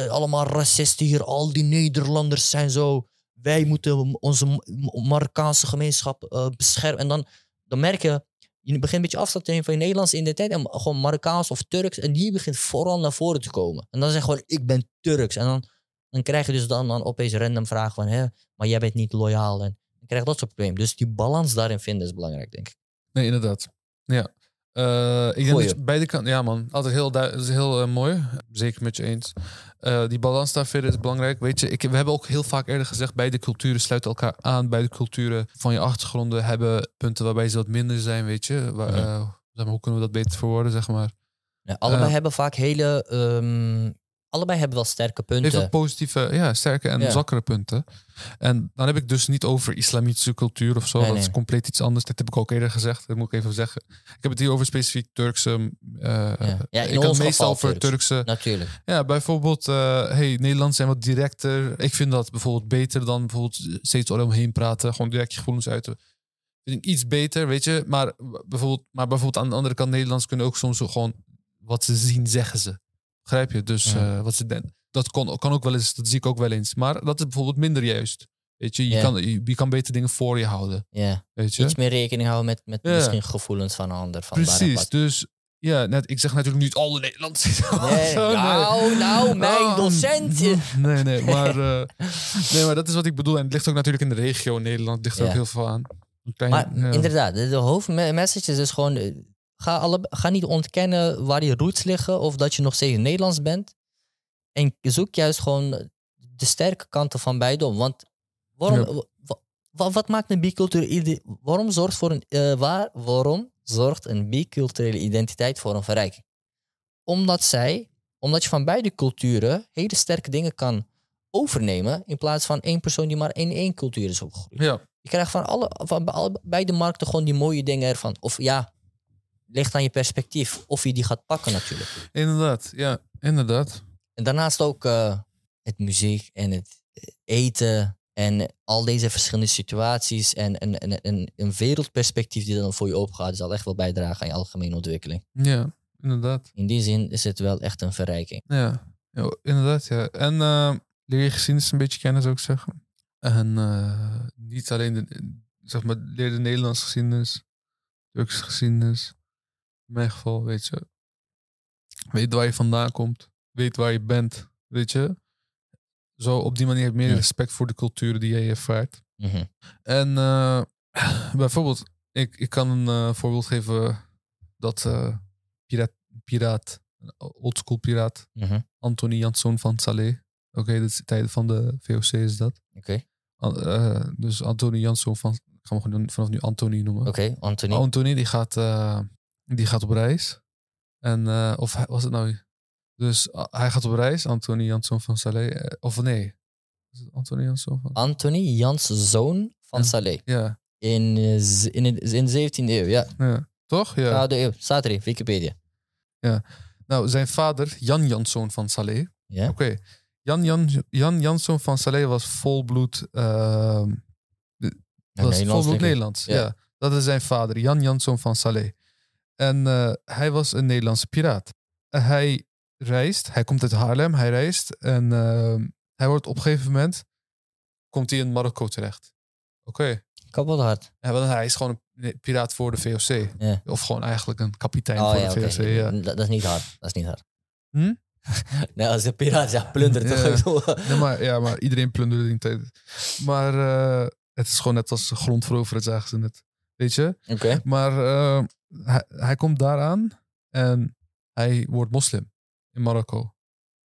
allemaal racisten hier, al die Nederlanders zijn zo. Wij moeten onze Marokkaanse gemeenschap eh, beschermen. En dan, dan merk je, je begint een beetje afstand te nemen van je Nederlandse identiteit en gewoon Marokkaans of Turks. En die begint vooral naar voren te komen. En dan zeg je gewoon, ik ben Turks. En dan, dan krijg je dus dan, dan opeens random vragen van, hè, maar jij bent niet loyaal. En krijg dat soort problemen. Dus die balans daarin vinden is belangrijk, denk ik. Nee, inderdaad. Ja. Eh, ik denk dat beide kanten... Ja man, altijd heel, is heel eh, mooi. Zeker met je eens. Eh, die balans daar verder is belangrijk. Weet je, ik, we hebben ook heel vaak eerder gezegd... beide culturen sluiten elkaar aan. Beide culturen van je achtergronden hebben punten waarbij ze wat minder zijn, weet je. Waar, zeg maar, hoe kunnen we dat beter verwoorden, zeg maar. Ja, allebei hebben vaak hele, ehm, allebei hebben wel sterke Heeft punten. positieve, ja, sterke en Ja. zwakkere punten. En dan heb ik dus niet over islamitische cultuur of zo. Nee, dat is compleet iets anders. Dat heb ik ook eerder gezegd. Dat moet ik even zeggen. Ik heb het hier over specifiek Turkse. eh, Ja, in ik het meestal Turks. Turkse. Natuurlijk. Ja, bijvoorbeeld, eh hey, Nederland zijn wat directer. Ik vind dat bijvoorbeeld beter dan bijvoorbeeld steeds omheen praten. Gewoon direct je gevoelens uiten. Vind ik iets beter, weet je. Maar bijvoorbeeld, maar bijvoorbeeld aan de andere kant, Nederlands kunnen ook soms gewoon wat ze zien, zeggen ze. Begrijp je? Dus Ja. eh, wat ze. Dat kon, kan ook wel eens, dat zie ik ook wel eens. Maar dat is bijvoorbeeld minder juist. Weet je, je, kan, je, je kan beter dingen voor je houden. Ja. Weet je? Iets meer rekening houden met, met misschien gevoelens van een ander. Van Precies. Dus ja, net, ik zeg natuurlijk niet alle Nederlanders. Nee, Zo, nee. nou, nou, mijn Ah, docent. Nee, nee, maar, eh, nee, maar dat is wat ik bedoel. En het ligt ook natuurlijk in de regio Nederland. Het ligt er ook heel veel aan. Klein- Maar ja. inderdaad, de, de hoofdmessage is dus gewoon... Ga, alle, ga niet ontkennen waar je roots liggen of dat je nog steeds Nederlands bent. En zoek juist gewoon de sterke kanten van beide om. Want waarom, Ja. wat maakt een biculturele... Waarom zorgt, voor een, eh, waar, waarom zorgt een biculturele identiteit voor een verrijking? Omdat zij... Omdat je van beide culturen hele sterke dingen kan overnemen... in plaats van één persoon die maar in één cultuur is opgegroeid. Ja, Je krijgt van, alle, van beide markten gewoon die mooie dingen ervan. Of ja, ligt aan je perspectief. Of je die gaat pakken natuurlijk. inderdaad. Ja, inderdaad. En daarnaast ook eh, het muziek en het eten. En al deze verschillende situaties. En een, wereldperspectief die dan voor je opengaat. Zal echt wel bijdragen aan je algemene ontwikkeling. Ja, inderdaad. In die zin is het wel echt een verrijking. Ja, ja inderdaad. Ja. En eh, leer je geschiedenis een beetje kennen, zou ik zeggen. En eh, niet alleen de, zeg maar, leer de Nederlandse geschiedenis, Turkse geschiedenis. In mijn geval, weet je. Weet waar je vandaan komt. Weet waar je bent, weet je. Zo op die manier heb je meer respect voor de culturen die jij ervaart. Mhm. En eh, bijvoorbeeld, ik, ik kan een eh, voorbeeld geven dat eh, piraat, piraat, oldschool piraat, Mhm. Anthony Janszoon van Salé. Oké, dat is de tijden van de VOC is dat. Oké, dus Anthony Janszoon van, ik ga hem gewoon vanaf nu Anthony noemen. oké, Anthony. Anthony die gaat, die gaat op reis. En, eh, of was het nou, Dus ah, hij gaat op reis, Anthony Jansson van Saleh. eh, Of nee, is het Anthony Jansson van Anthony Jans, zoon van Ja. Saleh. Ja, In, eh, in, de- in de 17e eeuw, ja. ja. toch? Ja. Eeuw. Staat er in Wikipedia. Nou, zijn vader, Jan Jansson van Saleh. Ja. Oké. Jan, Jan, Jan Jansson van Saleh was volbloed, ehm Ja, was Nederlands, volbloed. Nederlands. Ja. Ja. dat is zijn vader, Jan Jansson van Saleh. En eh, hij was een Nederlandse piraat. Hij reist, hij komt uit Haarlem, hij reist. En ehm, hij wordt op een gegeven moment, komt hij in Marokko terecht. Oké. Kapot hard. Ja, want hij is gewoon een piraat voor de VOC. Ja. Of gewoon eigenlijk een kapitein Oh voor ja, de. VOC. Ja. Dat, is niet hard. Dat is niet hard. Hm? nee, als een piraat zegt plundert, Ja. toch? Nee, maar, ja, maar iedereen plunderde in tijd. Maar eh, het is gewoon net als grond veroveren, zagen ze net. Weet je? Oké. Maar eh, hij, hij komt daaraan en hij wordt moslim in Marokko.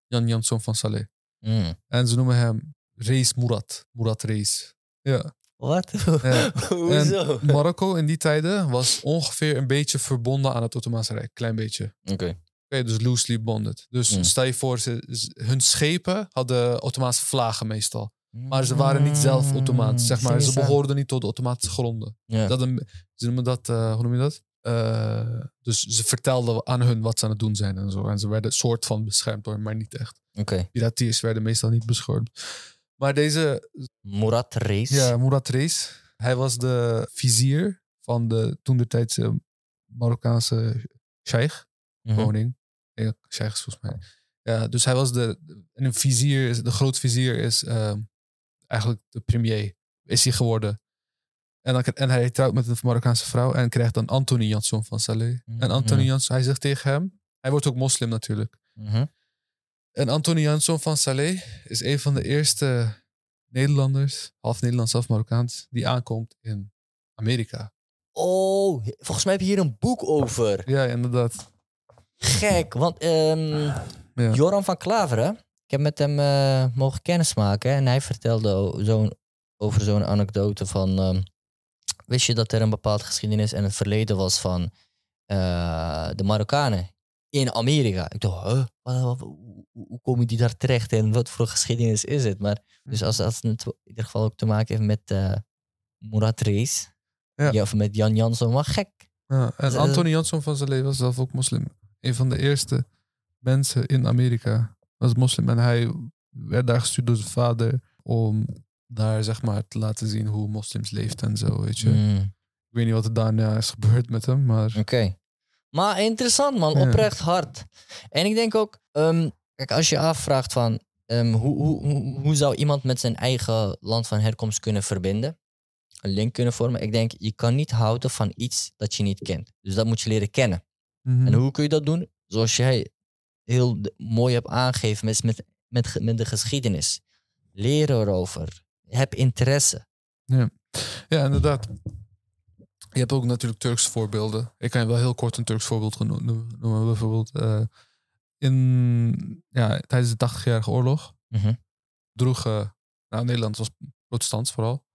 Jan Jansson van Saleh. Mm. En ze noemen hem Reis Murat. Murat Reis. Ja. Wat? Ja. Hoezo? Marokko in die tijden was ongeveer een beetje verbonden aan het Ottomaanse Rijk. Klein beetje. Oké. Oké, dus loosely bonded. Dus Mm. stel je voor, ze, hun schepen hadden Ottomaanse vlagen meestal. Maar ze waren niet zelf Ottomaans. Zeg maar. Ze behoorden niet tot de Ottomaanse gronden. Dat een, ze noemen dat, eh, hoe noem je dat? Eh, dus ze vertelden aan hun wat ze aan het doen zijn en zo. En ze werden soort van beschermd door, maar niet echt. Oké. Piratiers werden meestal niet beschermd. Maar deze, Murat Reis. ja, Murat Reis, hij was de vizier van de toentertijdse Marokkaanse sheikh, Mhm. koning. Ja, sheikh is volgens mij. Ja, dus hij was de, en een vizier, de grootvizier is ehm, eigenlijk de premier, is hij geworden. En, dan, en hij trouwt met een Marokkaanse vrouw en krijgt dan Anthony Jansson van Saleh. En Anthony. Jansson, hij zegt tegen hem, hij wordt ook moslim natuurlijk. Mhm. En Anthony Jansson van Saleh is een van de eerste Nederlanders, half Nederlands, half Marokkaans, die aankomt in Amerika. Oh, volgens mij heb je hier een boek over. Ja, inderdaad. Gek, want Ja. Joran van Klaveren, ik heb met hem eh, mogen kennismaken en hij vertelde zo'n- over zo'n anekdote van, ehm, wist je dat er een bepaalde geschiedenis en het verleden was van eh, de Marokkanen in Amerika? Ik dacht, huh? Wat- wat- hoe, hoe komen die daar terecht en wat voor geschiedenis is het? Maar dus als, als het in ieder geval ook te maken heeft met eh Murat Reis, Ja. ja, of met Jan Jansson, maar gek. Ja, en Dus, eh, Anthony Jansson van Saleh was zelf ook moslim. Een van de eerste mensen in Amerika was moslim. En hij werd daar gestuurd door zijn vader om daar zeg maar te laten zien hoe moslims leeft en zo, weet je. Mm. Ik weet niet wat er daarna is gebeurd met hem, maar... Oké. Maar interessant, man. Ja. Oprecht hard. En ik denk ook, ehm, kijk, als je afvraagt van ehm, hoe, hoe, hoe, hoe zou iemand met zijn eigen land van herkomst kunnen verbinden, een link kunnen vormen. Ik denk, je kan niet houden van iets dat je niet kent. Dus dat moet je leren kennen. Mhm. En hoe kun je dat doen? Zoals jij heel mooi hebt aangegeven met, met, met, met de geschiedenis. Leren erover. Heb interesse. Ja, inderdaad. Je hebt ook natuurlijk Turks voorbeelden. Ik kan je wel heel kort een Turks voorbeeld noemen. Bijvoorbeeld eh, in, ja, tijdens de 80-jarige oorlog Mhm. droeg, nou Nederland was protestants vooral,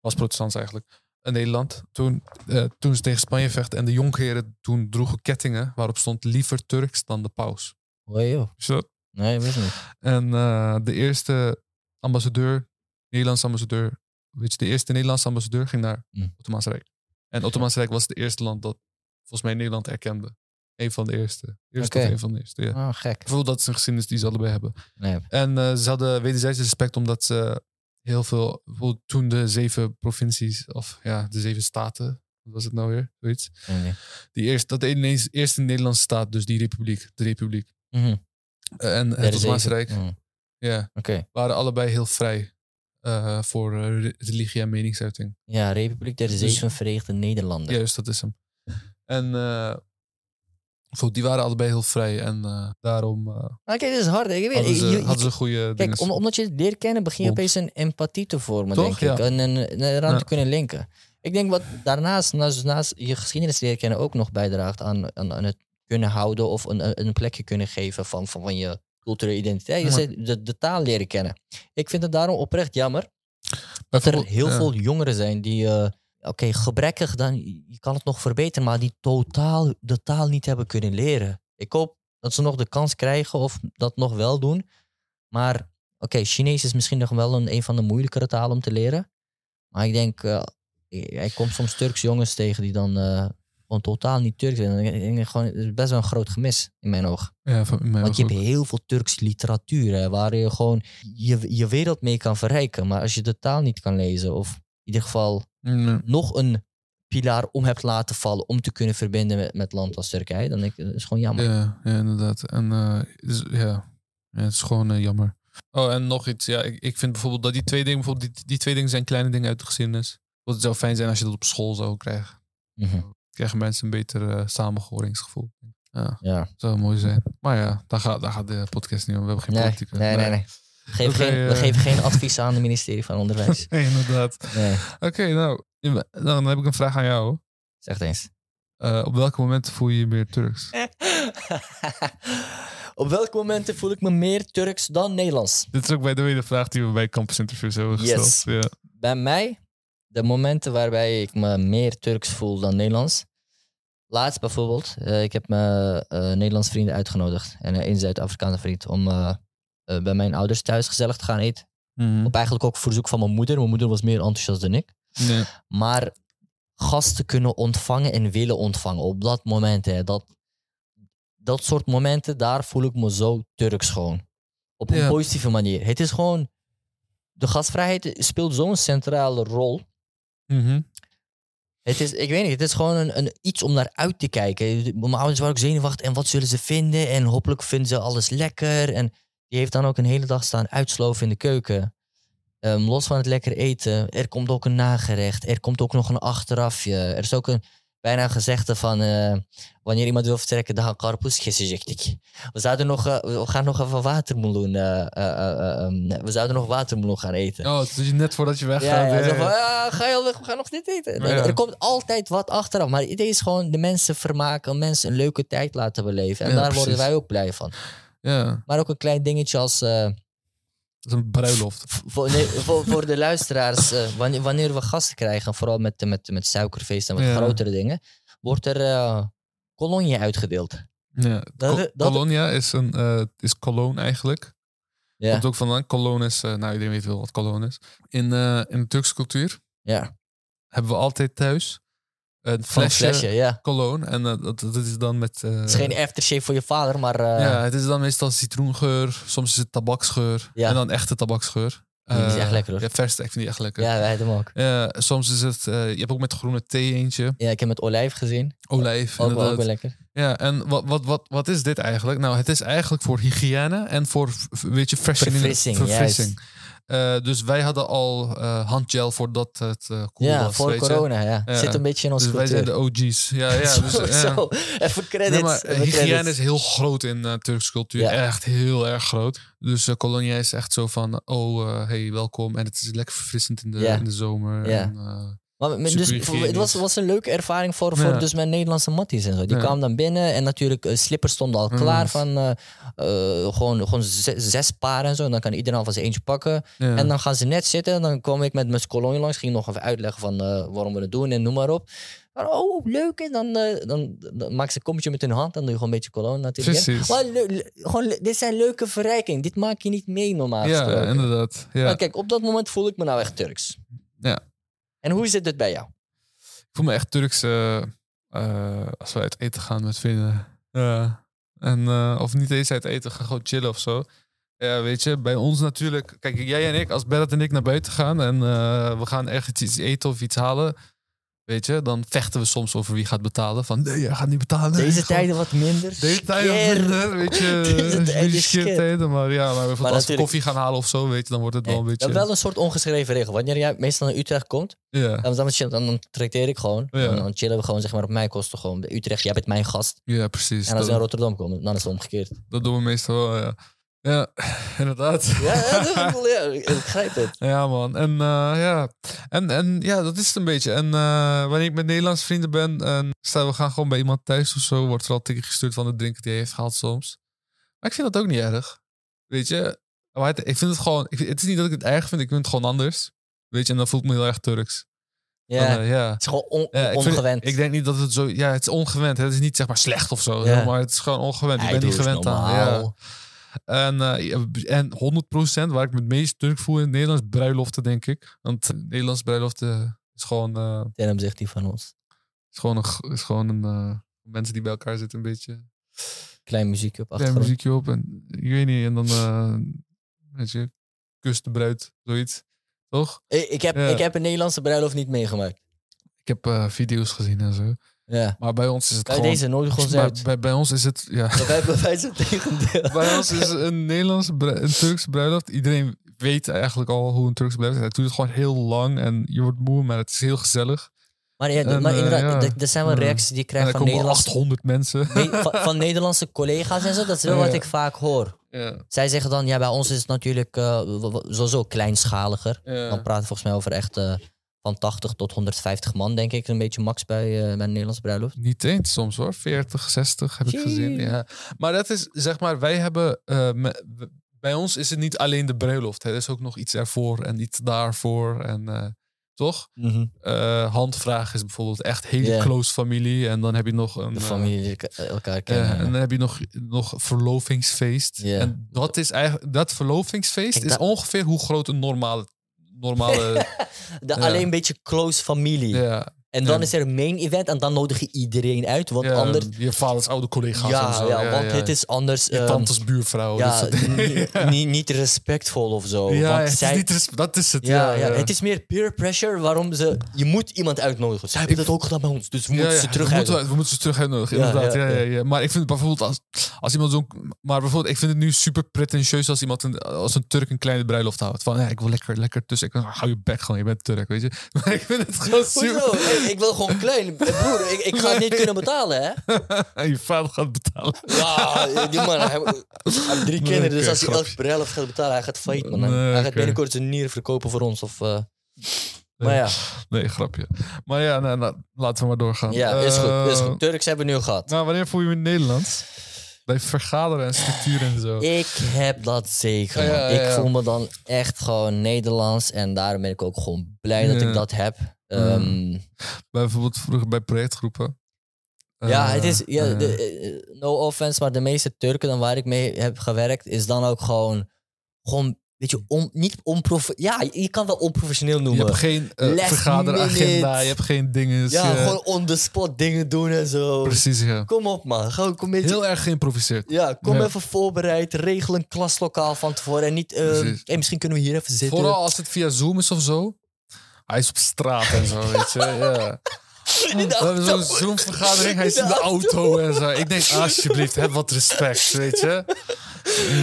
was protestants eigenlijk, in Nederland. Toen, eh, toen ze tegen Spanje vechten en de jonkheren toen droegen kettingen waarop stond liever Turks dan de paus. Hoi joh. Is dat? Nee, ik wist niet. En eh, de eerste ambassadeur, Nederlandse ambassadeur, weet je, de eerste Nederlandse ambassadeur ging naar het Ottomaanse Rijk. En het Ottomaanse Rijk was het eerste land dat volgens mij Nederland erkende. Een van de eerste. Eerste Oké. of een van de eerste, ja. Oh, gek. Bijvoorbeeld dat is een geschiedenis die ze allebei hebben. Nee. En eh, ze hadden wederzijds respect omdat ze heel veel, bijvoorbeeld toen de zeven provincies, of ja, de zeven staten, wat was het nou weer, zoiets. nee. Die eerste, dat de ineens- eerste Nederlandse staat, dus die republiek, de republiek. Mhm. Eh, en het Derde Ottomaanse. Rijk, Mhm. ja, waren allebei heel vrij eh, voor eh, re- religie en meningsuiting. Ja, Republiek der Dus- Zeven Verenigde Nederlanden. Juist, dat is hem. En eh, bijvoorbeeld, die waren allebei heel vrij en daarom Maar kijk, dit is hard. Ik weet, hadden, ze, je- hadden ze goede. Kijk, om- omdat je het leert kennen, begin je opeens een empathie te vormen, Toch? denk ik. Ja. En, en, en eraan Ja. te kunnen linken. Ik denk wat daarnaast, naast, naast je geschiedenis leren kennen, ook nog bijdraagt aan, aan, aan het kunnen houden of een, een plekje kunnen geven van, van, van je culturele identiteit. Je zegt de, de taal leren kennen. Ik vind het daarom oprecht jammer dat er heel ja. veel jongeren zijn die, eh, oké, gebrekkig, dan je kan het nog verbeteren, maar die totaal de taal niet hebben kunnen leren. Ik hoop dat ze nog de kans krijgen of dat nog wel doen. Maar oké, Chinees is misschien nog wel een, een van de moeilijkere talen om te leren. Maar ik denk, uh, ik kom soms Turks jongens tegen die dan uh, gewoon totaal niet Turks zijn. Ik gewoon, het is best wel een groot gemis in mijn ogen. Ja, van, in mijn Want je hebt heel veel Turks literatuur hè, waar je gewoon je, je wereld mee kan verrijken. Maar als je de taal niet kan lezen, of in ieder geval Nee. nog een pilaar om hebt laten vallen om te kunnen verbinden met, met land als Turkije, dan denk ik, dat is gewoon jammer. Ja, ja, inderdaad. En eh, is, ja. ja, het is gewoon eh, jammer. Oh, en nog iets. Ja, ik, ik vind bijvoorbeeld dat die twee dingen, bijvoorbeeld die, die twee dingen zijn kleine dingen uit de geschiedenis. Want het zou fijn zijn als je dat op school zou krijgen. Mhm. Krijgen mensen een beter eh, samengehoringsgevoel. Ja, Ja. zou mooi zijn. Maar ja, daar gaat, daar gaat de podcast niet om. We hebben geen Nee, politiek. nee, nee, nee. We geven, Oké, geen, we eh. geven geen advies aan het ministerie van Onderwijs. Nee, inderdaad. Nee, Oké, nou, dan heb ik een vraag aan jou. zeg eens. Eh, op welke momenten voel je je meer Turks? Op welke momenten voel ik me meer Turks dan Nederlands? Dit is ook bij de tweede vraag die we bij Campus Interviews hebben gesteld. Yes. Ja. Bij mij, de momenten waarbij ik me meer Turks voel dan Nederlands. Laatst bijvoorbeeld, eh, ik heb mijn eh Nederlandse vrienden uitgenodigd. En een Zuid-Afrikaanse vriend om eh, eh, bij mijn ouders thuis gezellig te gaan eten. Mhm. Op eigenlijk ook verzoek van mijn moeder. Mijn moeder was meer enthousiast dan ik. Nee. Maar gasten kunnen ontvangen en willen ontvangen op dat moment. Hè, dat, dat soort momenten, daar voel ik me zo Turks gewoon. Op een Ja. positieve manier. Het is gewoon... De gastvrijheid speelt zo'n centrale rol. Mhm. Het is, ik weet niet, het is gewoon een, iets om naar uit te kijken. Mijn ouders waren ook zenuwachtig en wat zullen ze vinden? En hopelijk vinden ze alles lekker. En die heeft dan ook een hele dag staan uitsloven in de keuken. Ehm, los van het lekker eten, er komt ook een nagerecht. Er komt ook nog een achterafje. Er is ook een bijna een gezegde van... eh, wanneer iemand wil vertrekken, dan karpus gezegd. We, zouden nog, eh, we gaan nog even watermeloen... eh, eh, eh, ehm, we zouden nog watermeloen gaan eten. Oh, het is net voordat je weggaat. Ja, ja, van, ja, ga je al weg, we gaan nog dit eten. Ja. Er komt altijd wat achteraf. Maar het idee is gewoon de mensen vermaken, mensen een leuke tijd laten beleven. En daar worden wij ook blij van. Ja, Maar ook een klein dingetje als, dat is een bruiloft. voor, nee, voor, voor de luisteraars, eh, wanneer, wanneer we gasten krijgen, vooral met, met, met suikerfeest en Ja. grotere dingen, wordt er eh kolonie uitgedeeld. Ja, Dat- Col- dat- Colonia is, een, eh, is cologne eigenlijk. Ja, Komt ook vandaan. Cologne is, nou iedereen weet wel wat cologne is. In, in de Turkse cultuur ja. hebben we altijd thuis een flesje, flesje, ja. cologne. En eh, dat, dat is dan met... eh, Het is geen aftershave voor je vader, maar eh, ja, het is dan meestal citroengeur. Soms is het tabaksgeur. Ja. En dan echte tabaksgeur. Die is echt lekker, hoor. Ja, verse, ik vind die echt lekker. ja, wij hebben hem ook. Eh, soms is het... je hebt ook met groene thee eentje. Ja, ik heb met olijf gezien. Olijf, Ook, wel- ook wel lekker. Ja, en wat, wat, wat, wat is dit eigenlijk? Nou, het is eigenlijk voor hygiëne en voor, weet je. Verfrissing, verfrissing. Eh, dus wij hadden al eh, handgel voordat het eh cool ja, was, voor corona, ja. Ja. Zit een beetje in onze Dus wij zijn de OG's. Ja, ja. Dus, zo. Even credits. Nee, maar even hygiëne credits. is heel groot in uh, Turkse cultuur. Ja. Echt heel erg groot. Dus uh, Colonia is echt zo van, oh, hey, welkom. En het is lekker verfrissend in de, Ja. in de zomer. Ja. En, Maar, met- dus, het was, was een leuke ervaring voor, voor Ja. dus mijn Nederlandse matties en zo. Die Ja. kwamen dan binnen en natuurlijk eh, slippers stonden al Mm. klaar van eh, eh, gewoon, gewoon zes, zes paar en zo. En dan kan iedereen alvast eentje pakken. ja. En dan gaan ze net zitten. En dan kwam ik met mijn kolonie langs. Ging nog even uitleggen van waarom we het doen en noem maar op. Maar, oh, leuk. En dan, dan, dan maak ze een kommetje met hun hand. Dan doe je gewoon een beetje kolonie natuurlijk. Precies. Maar gewoon, dit zijn leuke verrijking. Dit maak je niet mee normaal ja, inderdaad. Ja. Maar kijk, op dat moment voel ik me nou echt Turks. Ja. En hoe zit het bij jou? Ik voel me echt Turks eh, eh, als we uit eten gaan met vrienden. En, eh, of niet eens uit eten, gaan gewoon chillen of zo. Ja, weet je, bij ons natuurlijk. Kijk, jij en ik, als Berat en ik naar buiten gaan en we gaan ergens iets eten of iets halen. Weet je, dan vechten we soms over wie gaat betalen. Van nee, jij gaat niet betalen. Deze Gewoon- tijden wat minder. Deze tijden wat Skeer. minder, weet je. Deze tijden maar ja, maar bijvoorbeeld als we koffie gaan halen of zo, weet je, dan wordt het wel een beetje. wel een soort ongeschreven regel. Wanneer jij meestal naar Utrecht komt, Ja, dan, dan, dan, dan trakteer ik gewoon. Ja. Dan, dan chillen we gewoon zeg maar, op mijn kosten. Gewoon Utrecht, jij bent mijn gast. ja, precies. En als we naar Rotterdam komen, dan is het omgekeerd. dat doen we meestal wel, ja. Ja, inderdaad. Ja, ja, dat- ja, ik begrijp het. Ja, man. En eh, ja. En, en ja, dat is het een beetje. En eh, wanneer ik met Nederlandse vrienden ben en stel we gaan gewoon bij iemand thuis of zo, wordt er al tikje gestuurd van de drinken die hij heeft gehaald soms. Maar ik vind dat ook niet erg. Weet je, maar het- ik vind het gewoon, ik, het is niet dat ik het erg vind, ik vind het gewoon anders. Weet je, en dan voel ik me heel erg Turks. Ja. Dan, eh, ja. Het is gewoon on- Ja, ik, vind- ongewend. ik denk niet dat het zo... Ja, het is ongewend. hè. Het is niet zeg maar slecht of zo. Ja. Maar het is gewoon ongewend. Ik ben niet gewend aan. Ja. En, eh, en 100% waar ik me het meest druk voel in het Nederlands, bruiloften, denk ik. Want Nederlands bruiloften is gewoon, eh, Daarom zegt hij van ons. is gewoon een, is gewoon een eh, mensen die bij elkaar zitten een beetje Klein muziekje op klein achtergrond. muziekje op. En ik weet niet, en dan, eh weet je, kust de bruid, zoiets. Toch? Ik, heb, Ja. ik heb een Nederlandse bruiloft niet meegemaakt. Ik heb eh, video's gezien en zo. Ja. Maar bij ons is het je gewoon... deze ons bij, uit? bij, bij ons is het, ja. Wij bewijzen het tegendeel. Bij ons is een Nederlandse, een Turkse bruiloft. Iedereen weet eigenlijk al hoe een Turkse bruiloft is. Het duurt gewoon heel lang en je wordt moe, maar het is heel gezellig. Maar, ja, En, maar eh, inderdaad, ja. er- zijn wel reacties die ik krijg van komen Nederlandse, 800 mensen. van, van Nederlandse collega's en zo. Dat is wel wat ik vaak hoor. Ja. Zij zeggen dan, ja, bij ons is het natuurlijk w- sowieso kleinschaliger. Dan praten we volgens mij over echt eh, van 80 tot 150 man, denk ik. Een beetje max bij, eh bij een Nederlandse bruiloft. Niet eens soms hoor. 40, 60 heb ik gezien. Ja. Maar dat is, zeg maar, wij hebben... eh, me- bij ons is het niet alleen de bruiloft. Hè. Er is ook nog iets ervoor en iets daarvoor. En, eh, toch? Eh, handvraag is bijvoorbeeld echt hele close familie. En dan heb je nog een... De familie elkaar kennen. en dan heb je nog, nog verlovingsfeest. En dat is eigenlijk dat verlovingsfeest Kijk, is dat- ongeveer hoe groot een normale, normale De, ja. Alleen een beetje close familie. ja, En dan Ja. is er een main event en dan nodig je iedereen uit. Want ja, anders... je vaders oude collega's en Ja, zo. ja, want het is anders... je ehm, tantes buurvrouw. ja, soort dingen. ni- ni- niet respectvol of zo. ja, want zij, is niet res- dat is het. ja, Ja, het is meer peer pressure waarom ze... Je moet iemand uitnodigen. Zij hebben Ik- dat ook gedaan bij ons, dus we moeten ze terug we, moeten, uitnodigen. we moeten ze terug uitnodigen, inderdaad. ja, Ja. Maar ik vind bijvoorbeeld als, als iemand zo'n... Maar bijvoorbeeld, ik vind het nu super pretentieus als iemand een, als een Turk een kleine bruiloft houdt. Van, ja, ik wil lekker, lekker tussen. Ik hou je bek gewoon, je bent Turk, weet je. Maar ik vind het gewoon super... Ik, wil gewoon klein. Broer, ik, ik ga het niet kunnen betalen, hè? Je vader gaat betalen. Ja, die man, hij, hij heeft drie kinderen, dus als hij elke bruiloft gaat betalen, hij gaat failliet, man. Hij gaat binnenkort zijn nieren verkopen voor ons. Of, eh, Maar ja, Nee, grapje. Maar ja, nou, nou, laten we maar doorgaan. ja is, goed, is Eh, goed. Turks hebben we nu gehad. Nou, wanneer voel je je in Nederland? Bij vergaderen en structuur en zo. Ik heb dat zeker. Ja, man. ja, ja. Ik voel me dan echt gewoon Nederlands. En daarom ben ik ook gewoon blij dat ik dat heb. Ehm, Bij bijvoorbeeld vroeger bij projectgroepen. ja, Eh, het is. Ja, eh, de, eh, no offense, maar de meeste Turken dan waar ik mee heb gewerkt, is dan ook gewoon. Gewoon, weet je, on, niet onprof. Ja, je kan wel onprofessioneel je noemen. hebt geen vergaderagenda, je hebt geen dingen. ja, je- gewoon on the spot dingen doen en zo. Precies, ja. Kom op, man. Gewoon, kom met Heel erg geïmproviseerd. Ja, kom Ja. even voorbereid. Regel een klaslokaal van tevoren. En niet, eh, hey, misschien kunnen we hier even zitten. Vooral als het via Zoom is of zo. Hij is op straat en zo, weet je. Ja. We hebben zo'n auto. Zoom-vergadering, hij is In de auto en zo. Ik denk, alsjeblieft, heb wat respect, weet je.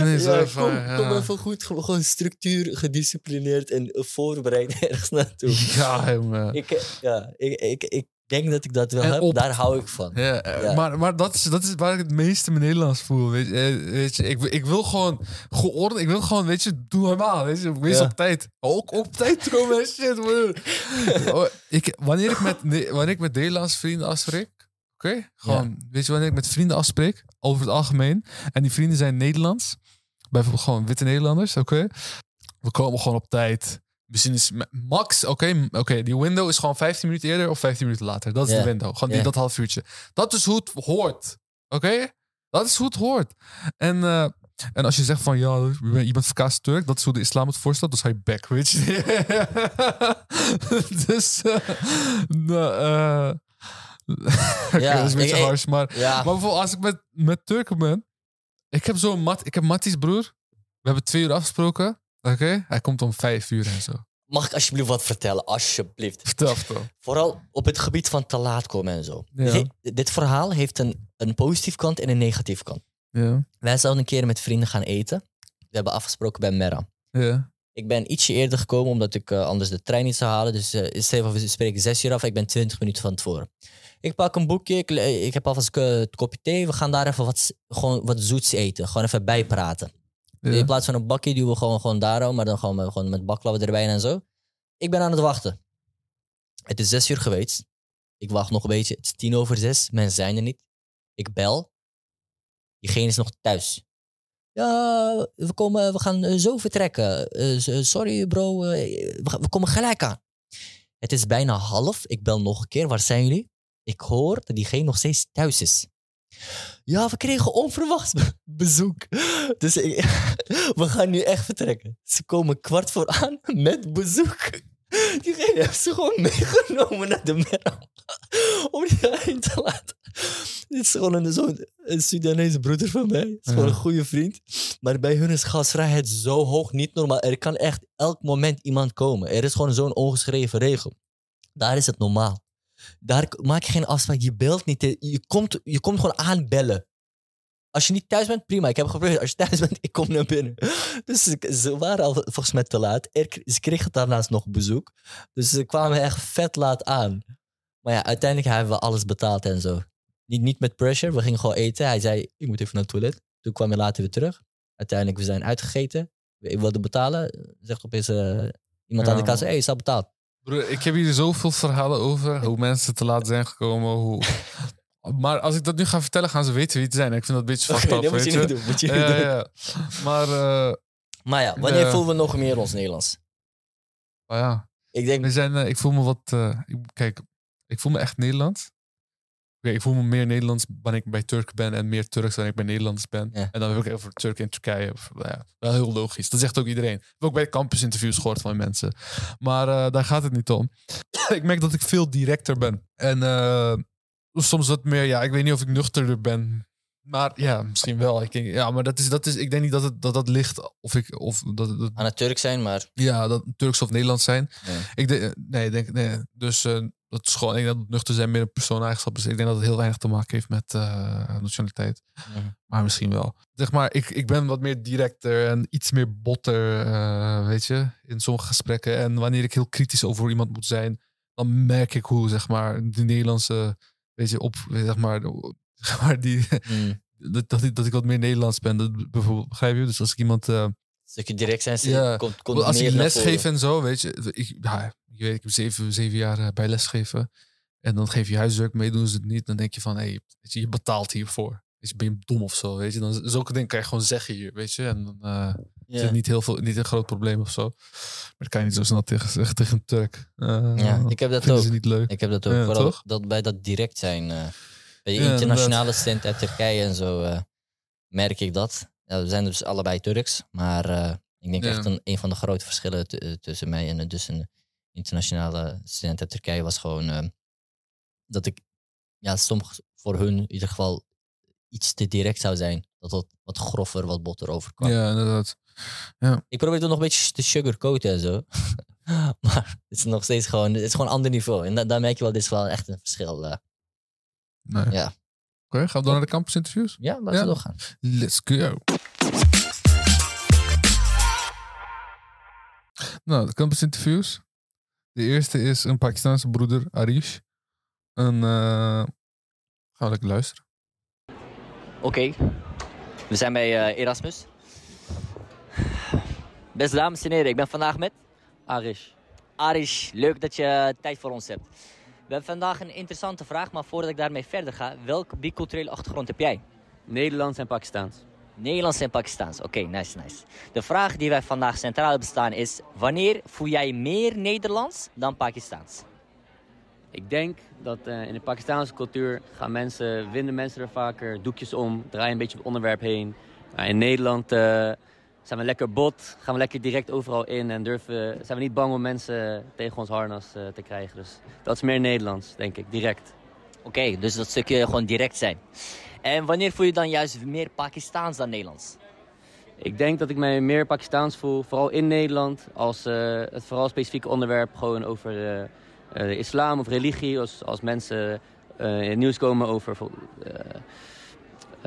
Nee, van, kom, ja. kom even goed, gewoon structuur, gedisciplineerd en voorbereid ergens naartoe. Ja, jongen. Ik, ja, ik, ik, ik denk dat ik dat wel En heb. op- Daar hou ik van. Ja, eh, Ja. Maar, maar dat, is, dat is waar ik het meeste mijn Nederlands voel. Weet je, Eh, weet je ik, ik wil gewoon geordend. Ik wil gewoon, weet je, doe normaal. Weet je, wees Ja. op tijd. Ook op tijd komen en shit. Oh, ik, wanneer, ik met, Ne- wanneer ik met Nederlandse vrienden afspreek. Oké, gewoon, weet je, wanneer ik met vrienden afspreek, over het algemeen, en die vrienden zijn Nederlands, bijvoorbeeld gewoon witte Nederlanders, oké, we komen gewoon op tijd. Misschien is ma- max, oké, oké, die window is gewoon 15 minuten eerder of 15 minuten later. Dat is de window. Gewoon die, Ja. dat half uurtje. Dat is hoe het hoort. Oké? Dat is hoe het hoort. En, eh, en als je zegt van ja, je bent, je bent verkaasd Turk, dat is hoe de islam het voorstelt, dan ga je back, weet je. dus, oké, Ja, dat is een beetje ik- ik- harsh, maar, Ja, maar bijvoorbeeld als ik met, met Turken ben, ik heb zo'n mat, ik heb Matties broer, we hebben twee uur afgesproken, oké, hij komt om vijf uur en zo. mag ik alsjeblieft wat vertellen? Alsjeblieft. Vertel, vertel. Vooral op het gebied van te laat komen en zo. Ja. Dit- dit verhaal heeft een, een positief kant en een negatief kant. Ja, Wij zouden een keer met vrienden gaan eten. We hebben afgesproken bij Merra. ja, Ik ben ietsje eerder gekomen omdat ik eh, anders de trein niet zou halen. Dus uh, we spreken zes uur af. Ik ben twintig minuten van tevoren. Ik pak een boekje. Ik, ik heb alvast een kopje thee. We gaan daar even wat, gewoon wat zoets eten. Gewoon even bijpraten. In plaats van een bakje duwen we gewoon, gewoon daarom. Maar dan gewoon, gewoon met baklava erbij en zo. Ik ben aan het wachten. Het is zes uur geweest. Ik wacht nog een beetje. Het is tien over zes. Mensen zijn er niet. Ik bel. Diegene is nog thuis. Ja, we, komen, we gaan eh, zo vertrekken. Eh, s- sorry bro, eh, we komen gelijk aan. Het is bijna half. Ik bel nog een keer. Waar zijn jullie? Ik hoor dat diegene nog steeds thuis is. Ja, we kregen onverwachts be- bezoek. Dus ik- we gaan nu echt vertrekken. Ze komen kwart voor aan met bezoek. Diegene heeft ze gewoon meegenomen naar de merel. Om die daarin te laten. Dit is gewoon een, zo'n een Sudanese broeder van mij. Het is gewoon een goede vriend. Maar bij hun is gasvrijheid zo hoog, niet normaal. Er kan echt elk moment iemand komen. Er is gewoon zo'n ongeschreven regel. Daar is het normaal. Daar maak je geen afspraak. Je belt niet. hè. Je komt, je komt gewoon aanbellen. Als je niet thuis bent, prima. Ik heb geprobeerd. Als je thuis bent, ik kom naar binnen. Dus ze, waren al volgens mij te laat. Ze kregen daarnaast nog bezoek. Dus ze kwamen echt vet laat aan. Maar ja, uiteindelijk hebben we alles betaald en zo. Niet, niet met pressure. We gingen gewoon eten. Hij zei, ik moet even naar het toilet. Toen kwam hij later weer terug. Uiteindelijk, we zijn uitgegeten. Ik wilde betalen. Zegt opeens eh, iemand aan de kassa, hé, hey, je staat betaald. Broer, ik heb hier zoveel verhalen over hoe mensen te laat zijn gekomen. Hoe... Maar als ik dat nu ga vertellen, gaan ze weten wie het zijn. Ik vind dat een beetje fucked up, dat moet weet je je. niet doen. Moet je niet Ja, doen. ja. Maar eh, Maar ja, wanneer Ja. voelen we nog meer ons Nederlands? maar ja, Ik denk, we zijn, eh, ik voel me wat... eh, ik, kijk, ik voel me echt Nederlands. Ik voel me meer Nederlands wanneer ik bij Turk ben en meer Turks wanneer ik bij Nederlands ben. Ja. En dan heb ik over Turk in Turkije. Of, nou ja, wel heel logisch. Dat zegt ook iedereen. Ik heb ook bij campusinterviews gehoord van mensen. Maar eh, daar gaat het niet om. ik merk dat ik veel directer ben. En eh, soms wat meer, ja, ik weet niet of ik nuchterder ben. Maar ja, misschien wel. Ik denk, ja, maar dat is, dat is, ik denk niet dat het, dat, dat ligt of ik, of dat, dat, aan het Turk zijn, maar ja, dat Turks of Nederlands zijn. Nee. Ik denk, nee, denk, nee. Dus eh, dat is gewoon, ik denk dat nuchter zijn meer een persooneigenschap is. Ik denk dat het heel weinig te maken heeft met eh, nationaliteit. Maar misschien wel. Zeg maar, ik, ik ben wat meer directer en iets meer botter, eh, weet je, in sommige gesprekken. En wanneer ik heel kritisch over iemand moet zijn, dan merk ik hoe, zeg maar, de Nederlandse, weet je, op, zeg maar, zeg maar die, mm, dat, dat, ik- dat ik wat meer Nederlands ben. Dat, bijvoorbeeld, begrijp je? Dus als ik iemand... eh, stukje direct zijn, ze- Ja, komt, komt als meer ik naar les voren. geef en zo, weet je, ik, ja, je weet, ik heb zeven, zeven jaar eh, bij lesgeven. En dan geef je huiswerk mee, doen ze het niet. Dan denk je van, hé, hey, je, je betaalt hiervoor. Weet je, ben je dom of zo, weet je. Dan, zulke dingen kan je gewoon zeggen hier, weet je. En dan eh, is het niet, heel veel, niet een groot probleem of zo. Maar dat kan je niet zo snel tegen zeggen tegen een Turk. Eh, Ja, ik heb dat ook. ze niet leuk. Ik heb dat ook. Ja, Vooral toch? dat bij dat direct zijn. eh, bij de internationale student uit Turkije en zo merk ik dat. Ja, we zijn dus allebei Turks, maar eh, ik denk Ja. echt een, een van de grote verschillen eh, tussen mij en eh, dus een internationale student uit Turkije was gewoon dat ik ja, soms voor hun in ieder geval iets te direct zou zijn. Dat het wat groffer, wat botter overkwam. Ja, inderdaad. Ik probeer het nog een beetje te sugarcoaten en zo. maar het is nog steeds gewoon, het is gewoon een ander niveau. En da- daar merk je wel, dit is wel echt een verschil. Nee. Ja. Oké, gaan we dan naar de campusinterviews? ja, laten Ja. we doorgaan. Let's go. Nou, de campusinterviews. De eerste is een Pakistaanse broeder, Arish. En eh gaan we lekker luisteren. Oké, we zijn bij eh, Erasmus. Beste dames en heren, ik ben vandaag met Arish. Arish. Leuk dat je tijd voor ons hebt. We hebben vandaag een interessante vraag, maar voordat ik daarmee verder ga, welke biculturele achtergrond heb jij? Nederlands en Pakistaans. Nederlands en Pakistaans. Oké, nice, nice. De vraag die wij vandaag centraal hebben staan is: wanneer voel jij meer Nederlands dan Pakistaans? Ik denk dat eh, in de Pakistaanse cultuur gaan mensen, winden mensen er vaker doekjes om, draaien een beetje op het onderwerp heen. Maar in Nederland eh, zijn we lekker bot, gaan we lekker direct overal in en durven, zijn we niet bang om mensen tegen ons harnas eh, te krijgen. Dus dat is meer Nederlands, denk ik, direct. Oké, dus dat stukje gewoon direct zijn. En wanneer voel je dan juist meer Pakistaans dan Nederlands? Ik denk dat ik mij meer Pakistaans voel, vooral in Nederland, als eh, het vooral specifieke onderwerp gewoon over de islam of religie. Als, als mensen in het nieuws komen over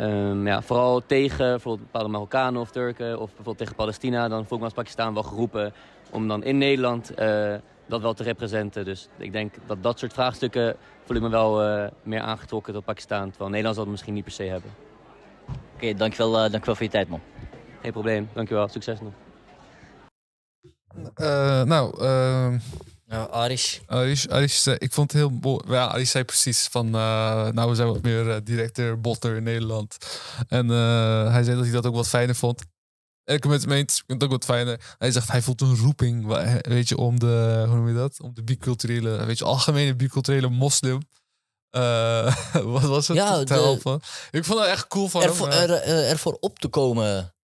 eh, ehm, ja, vooral tegen bijvoorbeeld bepaalde Marokkanen of Turken of bijvoorbeeld tegen Palestina, dan voel ik me als Pakistaan wel geroepen om dan in Nederland eh, dat wel te representen. Dus ik denk dat dat soort vraagstukken voel ik me wel eh, meer aangetrokken tot Pakistan, terwijl Nederlands dat misschien niet per se hebben. Oké, dankjewel, eh, dankjewel voor je tijd, man. Geen probleem, dankjewel, succes nog. Eh, nou, Nou, Arish. Arish, Arish zei, ik vond het heel mooi. Ja, Arish zei precies van, eh, nou we zijn wat meer eh, directer, botter in Nederland. En eh, hij zei dat hij dat ook wat fijner vond. En ik het mee eens. Ik vind het ook wat fijner. Hij zegt hij voelt een roeping, weet je, om de, hoe noem je dat? Om de biculturele, weet je, algemene biculturele moslim. wat was het? Ja, te helpen. Ik vond dat echt cool van Ervoor, hem. er, er, ervoor op te komen.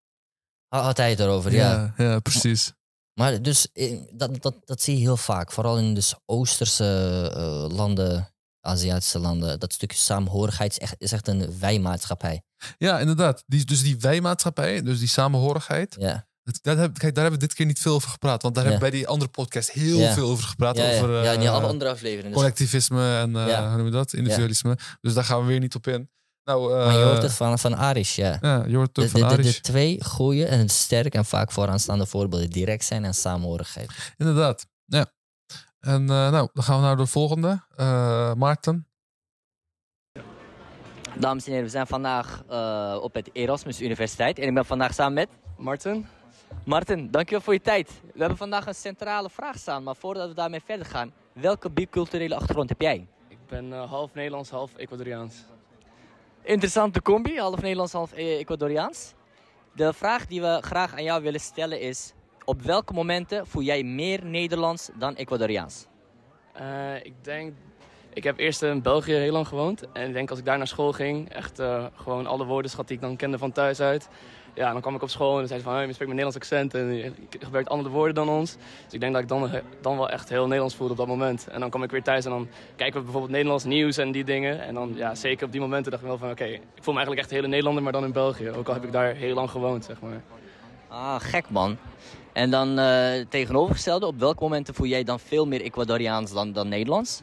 ha- Had hij het erover, ja. ja, ja, precies. Maar dus eh, dat, dat, dat zie je heel vaak. Vooral in dus Oosterse eh, landen, Aziatische landen. Dat stukje saamhorigheid is echt, is echt een wijmaatschappij. Ja, inderdaad. Die, dus die wijmaatschappij, dus die samenhorigheid. Ja, Dat, dat heb, kijk, daar hebben we dit keer niet veel over gepraat. Want daar Ja. hebben we bij die andere podcast heel Ja. veel over gepraat. ja, over ja in die eh, andere afleveringen. Dus, collectivisme en hoe noem je dat? Individualisme. Dus daar gaan we weer niet op in. Nou, eh, maar je hoort het van, van Aris, ja. Ja, je hoort het De, van de, de, Aris. de twee goede en sterk en vaak vooraanstaande voorbeelden direct zijn en saamhorigheid. Inderdaad. Ja. En eh, nou, dan gaan we naar de volgende. Eh, Maarten. Dames en heren, we zijn vandaag eh, op het Erasmus Universiteit en ik ben vandaag samen met Martin? Martin. Dankjewel voor je tijd. We hebben vandaag een centrale vraag staan, maar voordat we daarmee verder gaan, welke biculturele achtergrond heb jij? Ik ben eh, half Nederlands, half Ecuadoriaans. Interessante combi, half Nederlands, half eh, Ecuadoriaans. De vraag die we graag aan jou willen stellen is, op welke momenten voel jij meer Nederlands dan Ecuadoriaans? Eh, ik denk... Ik heb eerst in België heel lang gewoond. En ik denk als ik daar naar school ging, echt eh, gewoon alle woordenschat die ik dan kende van thuis uit. Ja, dan kwam ik op school en dan zei ze van, hey, je spreekt met Nederlands accent en je gebruikt andere woorden dan ons. Dus ik denk dat ik dan, eh, dan wel echt heel Nederlands voelde op dat moment. En dan kwam ik weer thuis en dan kijken we bijvoorbeeld Nederlands nieuws en die dingen. En dan, ja, zeker op die momenten dacht ik wel van, oké, ik voel me eigenlijk echt hele Nederlander, maar dan in België. Ook al heb ik daar heel lang gewoond, zeg maar. Ah, gek man. En dan eh, tegenovergestelde, op welke momenten voel jij dan veel meer Ecuadoriaans dan, dan Nederlands?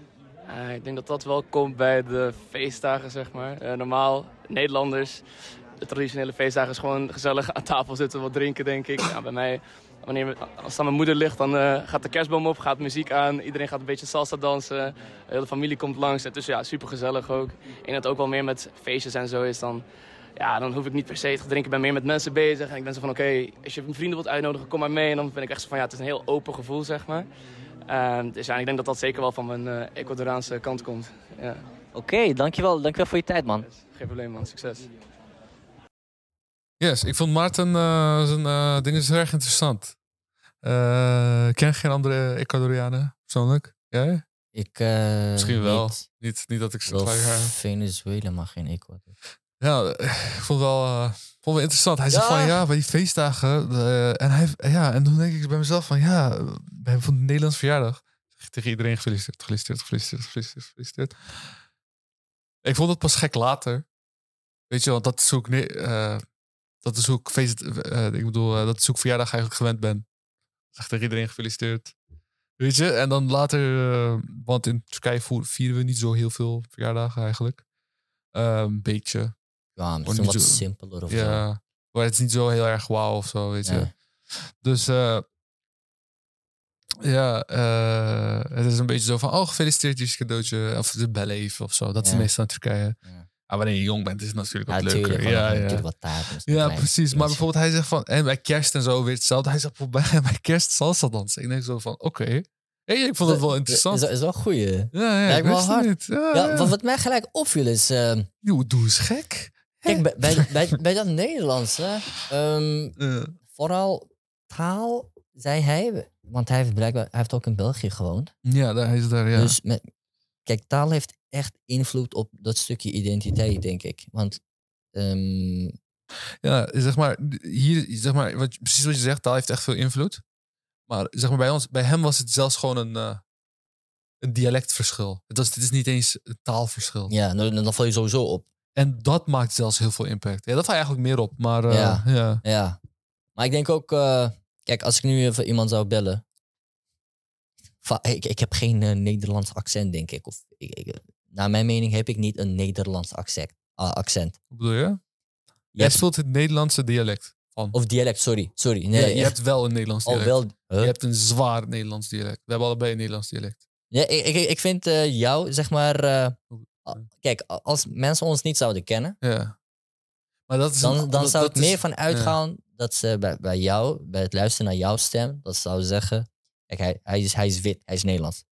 Ik denk dat dat wel komt bij de feestdagen, zeg maar. Eh, normaal, Nederlanders, de traditionele feestdagen is gewoon gezellig aan tafel zitten, wat drinken, denk ik. Ja, bij mij, wanneer, als het aan mijn moeder ligt, dan eh, gaat de kerstboom op, gaat muziek aan. Iedereen gaat een beetje salsa dansen. De hele familie komt langs. Het is ja, super gezellig ook. En het ook wel meer met feestjes en zo is dan... Ja, dan hoef ik niet per se te drinken. Ik ben meer met mensen bezig. En ik ben zo van, oké, als je vrienden wilt uitnodigen, kom maar mee. En dan ben ik echt zo van, ja, het is een heel open gevoel, zeg maar. Ehm, dus ja, ik denk dat dat zeker wel van mijn eh Ecuadoraanse kant komt. Ja, Oké, dankjewel, dankjewel voor je tijd man. geen probleem man, succes. Yes, ik vond Maarten eh, zijn eh dingen is erg interessant. Eh, ik ken geen andere Ecuadorianen persoonlijk. Jij? Ik, Misschien wel. Niet, Niet, niet dat ik ze gelijk haar- Venezuela, maar geen Ecuador. Ja, ik vond het wel, vond het wel interessant. Hij zegt Ja. van ja, bij die feestdagen. en, hij, ja, en toen denk ik bij mezelf van ja, bij van de Nederlandse verjaardag. zeg ik Tegen iedereen gefeliciteerd, gefeliciteerd, gefeliciteerd, gefeliciteerd, gefeliciteerd. Ik vond het pas gek later. Weet je, want dat is ik, ne- eh, dat is hoe ik feest, eh, ik bedoel, eh, dat is hoe ik verjaardag eigenlijk gewend ben. Zeg tegen iedereen gefeliciteerd. Weet je, en dan later, eh, want in Turkije vieren we niet zo heel veel verjaardagen eigenlijk. Een beetje. Ja, misschien wat zo- simpeler of zo. Ja, maar het is niet zo heel erg wauw of zo, weet je. Dus ja, het is een beetje zo van, oh gefeliciteerd, is een cadeautje. Of ze bellen even of zo. Dat is Ja. meestal in Turkije. Ja. Maar wanneer je jong bent, is het natuurlijk wat tuurlijk, leuker. dan Ja, ja. natuurlijk wat taart. en zo'n ja klein precies. Maar bijvoorbeeld hij zegt van, en bij kerst en zo weer hetzelfde. Hij zegt bij, bij kerst salsa dansen. Ik denk zo van, oké. Hey, ik vond het wel interessant. Is, is wel een goeie. ja, ja, Lijkt ik wel hard. niet. Ja, Ja, ja. Wat, wat mij gelijk opviel is... ehm, Joh, doe eens gek. kijk, bij, bij, bij, bij dat Nederlandse... Ja. vooral taal, zei hij... Want hij heeft blijkbaar... Hij heeft ook in België gewoond. ja, daar hij is daar, ja. Dus met, kijk, taal heeft echt invloed op dat stukje identiteit, denk ik. Want ehm, Ja, zeg maar, hier, zeg maar wat, precies wat je zegt, taal heeft echt veel invloed. Maar zeg maar, bij, ons, bij hem was het zelfs gewoon een, eh, een dialectverschil. Het, was, het is niet eens een taalverschil. ja, dan, dan val je sowieso op. En dat maakt zelfs heel veel impact. Ja, dat valt eigenlijk meer op. Maar eh, Ja. ja. Ja. Maar ik denk ook... eh, kijk, als ik nu even iemand zou bellen... va- Ik, ik heb geen Nederlands accent, denk ik. Of, ik, ik- naar mijn mening heb ik niet een Nederlands accent. ah, accent. Wat bedoel je? Je Jij speelt het Nederlandse dialect. Van. of dialect, sorry. Sorry. Ja, Nee, je echt. hebt wel een Nederlands al dialect. wel... Huh? Je hebt een zwaar Nederlands dialect. We hebben allebei een Nederlands dialect. Ja, ik, ik, ik vind eh, jou, zeg maar... eh, kijk, als mensen ons niet zouden kennen... Ja. Maar dat is dan, een- dan dat- zou dat ik meer van uitgaan dat ze bij, bij jou, bij het luisteren naar jouw stem, dat ze zouden zeggen: Kijk, hij, hij, is, hij is wit, hij is Nederlands.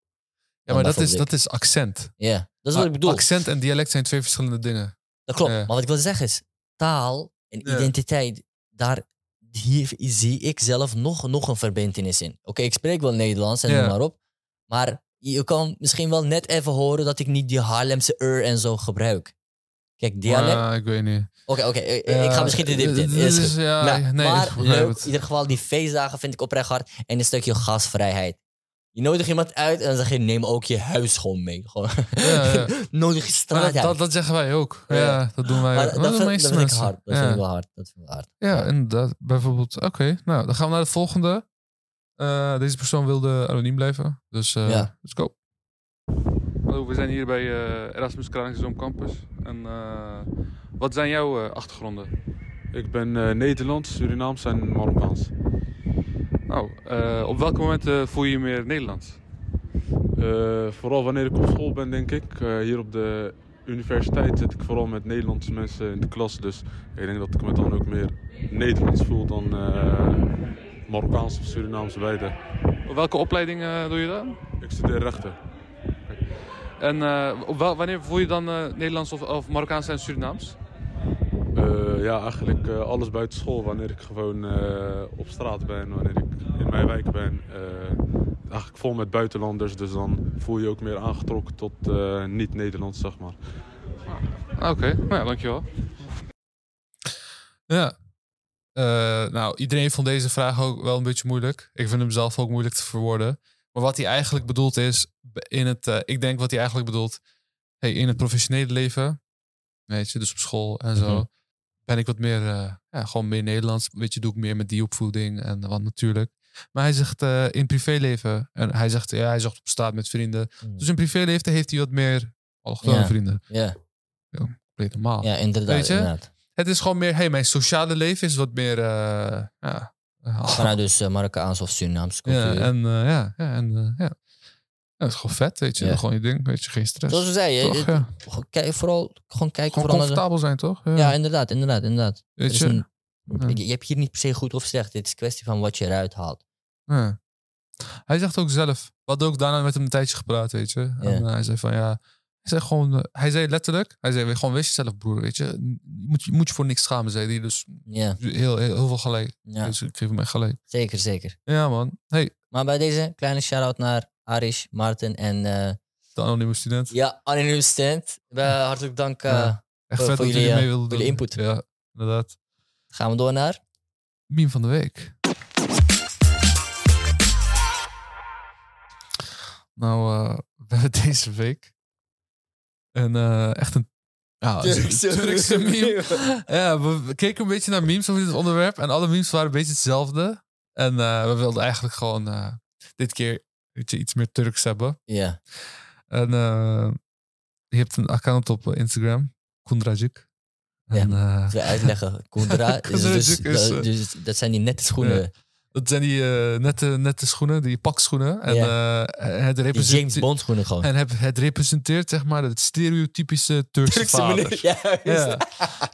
Ja, maar dat is, dat is accent. Ja, dat is wat ik bedoel. Accent en dialect zijn twee verschillende dingen. Dat klopt. ja. Maar wat ik wil zeggen is: taal en Ja. identiteit, daar, hier zie ik zelf nog, nog een verbindenis in. Oké, ik spreek wel Nederlands en Ja. noem maar op. Maar je kan misschien wel net even horen dat ik niet die Haarlemse er en zo gebruik. Kijk, dialect. Ah, ik weet niet. Oké, oké, eh, ik ga misschien de in. Dit Is ja, Nou, nee, maar leuk, in ieder geval die feestdagen vind ik oprecht hard. En een stukje gasvrijheid. Je nodigt iemand uit en dan zeg je, neem ook je huis gewoon mee. Gewoon. Ja, ja. Nodig je straat dat, uit. dat, dat zeggen wij ook. Ja, Ja. dat doen wij Maar ook. dat, de vind, ik hard. Dat ja. vind ik wel hard. Dat vind ik wel hard. Ja, inderdaad. Bijvoorbeeld, oké, nou, dan gaan we naar de volgende. Eh, deze persoon wilde anoniem blijven. Dus eh Ja. let's go. Hallo, we zijn hier bij eh, Erasmus Kralingzoom Campus. En eh, wat zijn jouw eh, achtergronden? Ik ben eh, Nederlands, Surinaams en Marokkaans. Nou, eh, op welke momenten voel je je meer Nederlands? Eh, vooral wanneer ik op school ben, denk ik. Eh, hier op de universiteit zit ik vooral met Nederlandse mensen in de klas. Dus ik denk dat ik me dan ook meer Nederlands voel dan eh, Marokkaans of Surinaams beide. Welke opleiding eh, doe je dan? Ik studeer rechten. En eh, op wel- wanneer voel je dan eh, Nederlands of, of Marokkaans en Surinaams? Eh, ja, eigenlijk eh, alles buiten school. Wanneer ik gewoon eh, op straat ben, wanneer ik in mijn wijk ben. eh, eigenlijk vol met buitenlanders. Dus dan voel je je ook meer aangetrokken tot eh, niet-Nederlands, zeg maar. Ah, Oké, nou ja, dankjewel. Ja. Eh, nou, iedereen vond deze vraag ook wel een beetje moeilijk. Ik vind hem zelf ook moeilijk te verwoorden. Maar wat hij eigenlijk bedoelt is, in het, eh, ik denk wat hij eigenlijk bedoelt, hey, in het professionele leven, weet je, dus op school en zo, Mhm. Ben ik wat meer, eh, ja, gewoon meer Nederlands. Weet je, doe ik meer met die opvoeding en wat natuurlijk. Maar hij zegt eh, in privéleven, en hij zegt, ja, hij zegt op straat met vrienden. Mm. Dus in privéleven heeft hij wat meer allochtone Ja. vrienden. Ja, Compleet normaal. ja inderdaad. Weet je? inderdaad. Het is gewoon meer, hey, mijn sociale leven is wat meer, eh, ja. Vanuit dus Marokkaans of Surinaams ja, en ja, ja, en ja. Het is gewoon vet, weet je. Ja. Gewoon je ding, weet je, geen stress. Zoals we zeiden, Toch, ja. kijk, vooral gewoon kijken Gewoon vooral de- comfortabel zijn, toch? Ja, Ja, inderdaad, inderdaad, inderdaad. Er weet je. een- je, je hebt hier niet per se goed of slecht. Het is kwestie van wat je eruit haalt. Hij zegt ook zelf, we hadden ook daarna met hem een tijdje gepraat, weet je. En uh, hij zei van ja, hij zei gewoon, uh, hij zei letterlijk, hij zei gewoon wees jezelf broer, weet je. Je moet, je moet je voor niks schamen, zei hij. Dus Ja, heel, heel, heel veel gelijk. ja Dus ik geef hem echt gelijk. zeker, zeker. Ja man, hey, Maar bij deze kleine shout-out naar Arish, Martin en uh, de anonieme student. ja, anonieme student. Hartelijk dank. Ja. Echt voor- vet voor dat jullie, jullie mee eh, wilden jullie input. Ja, inderdaad. Gaan we door naar? Meme van de week. Nou, uh, we hebben deze week een, uh, echt een ja, Turkse, Turkse meme. ja, we, we keken een beetje naar memes over dit onderwerp en alle memes waren een beetje hetzelfde. En uh, we wilden eigenlijk gewoon dit keer weet je, iets meer Turks hebben. Ja. En je hebt een account op Instagram, Kundrajic. En, ja, uh, we uitleggen. Kundra, is dus, is, dat, dus, dat zijn die nette schoenen. Dat zijn die uh, nette, nette schoenen, die pakschoenen. En, ja. uh, het James Bond schoenen gewoon. En het, het representeert zeg maar het stereotypische Turkse, Turkse vader. Ja, ja.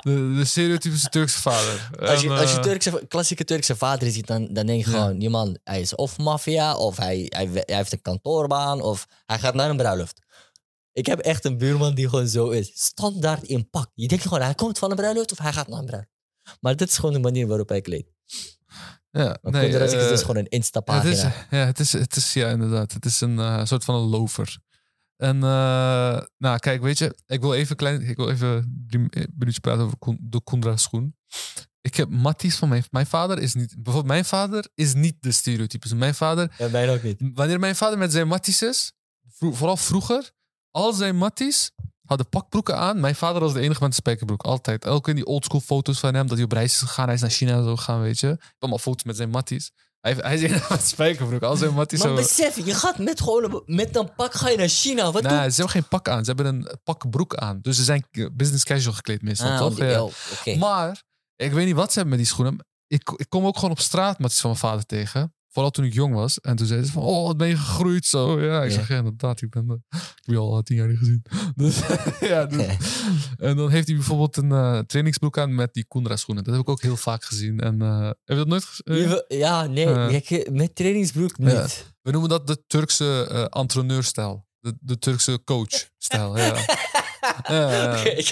De, de, stereotypische Turkse vader. Als je, en, als je Turkse, klassieke Turkse vader ziet, dan, dan denk je ja. gewoon... die man, hij is of maffia, of hij, hij, hij heeft een kantoorbaan... of hij gaat naar een bruiloft. Ik heb echt een buurman die gewoon zo is. Standaard in pak. Je denkt gewoon, hij komt van een bruiloft of hij gaat naar een bruiloft. Maar dit is gewoon de manier waarop hij kleedt. Ja, maar nee, uh, is dus gewoon een Insta-pagina. Het is, ja, het is, het is, ja, inderdaad. Het is een uh, soort van een lover. En uh, nou, kijk, weet je, ik wil even klein, ik wil even drie minuutjes praten over de Kundra schoen. Ik heb matties van mijn, mijn vader is niet, bijvoorbeeld mijn vader is niet de stereotypes. Mijn vader, ja, mij ook niet. Wanneer mijn vader met zijn matties is, vro vooral vroeger, al zijn matties hadden pakbroeken aan. Mijn vader was de enige met een spijkerbroek. Altijd. Elke in die oldschool foto's van hem. Dat hij op reis is gegaan. Hij is naar China zo gegaan, weet je. Ik heb allemaal foto's met zijn matties. Hij, hij is met een spijkerbroek. Al zijn matties Maar zo... besef, je gaat met gewoon met een pak ga je naar China. Wat nee, ze hebben geen pak aan. Ze hebben een pakbroek aan. Dus ze zijn business casual gekleed meestal, ah, toch? Ja. oh, okay. Maar, ik weet niet wat ze hebben met die schoenen. Ik, ik kom ook gewoon op straat matties van mijn vader tegen. Vooral toen ik jong was. En toen zei ze van, oh, wat ben je gegroeid zo. Ja, ik ja. zeg, ja, inderdaad, ik ben, uh, ik heb je al tien jaar niet gezien. Dus, ja, dus, en dan heeft hij bijvoorbeeld een uh, trainingsbroek aan met die Kundra schoenen. Dat heb ik ook heel vaak gezien. En uh, heb je dat nooit gezien? Ja, nee, met trainingsbroek niet. We noemen dat de Turkse uh, entrepreneurstijl. De, de Turkse coachstijl, ja. Ja, ik,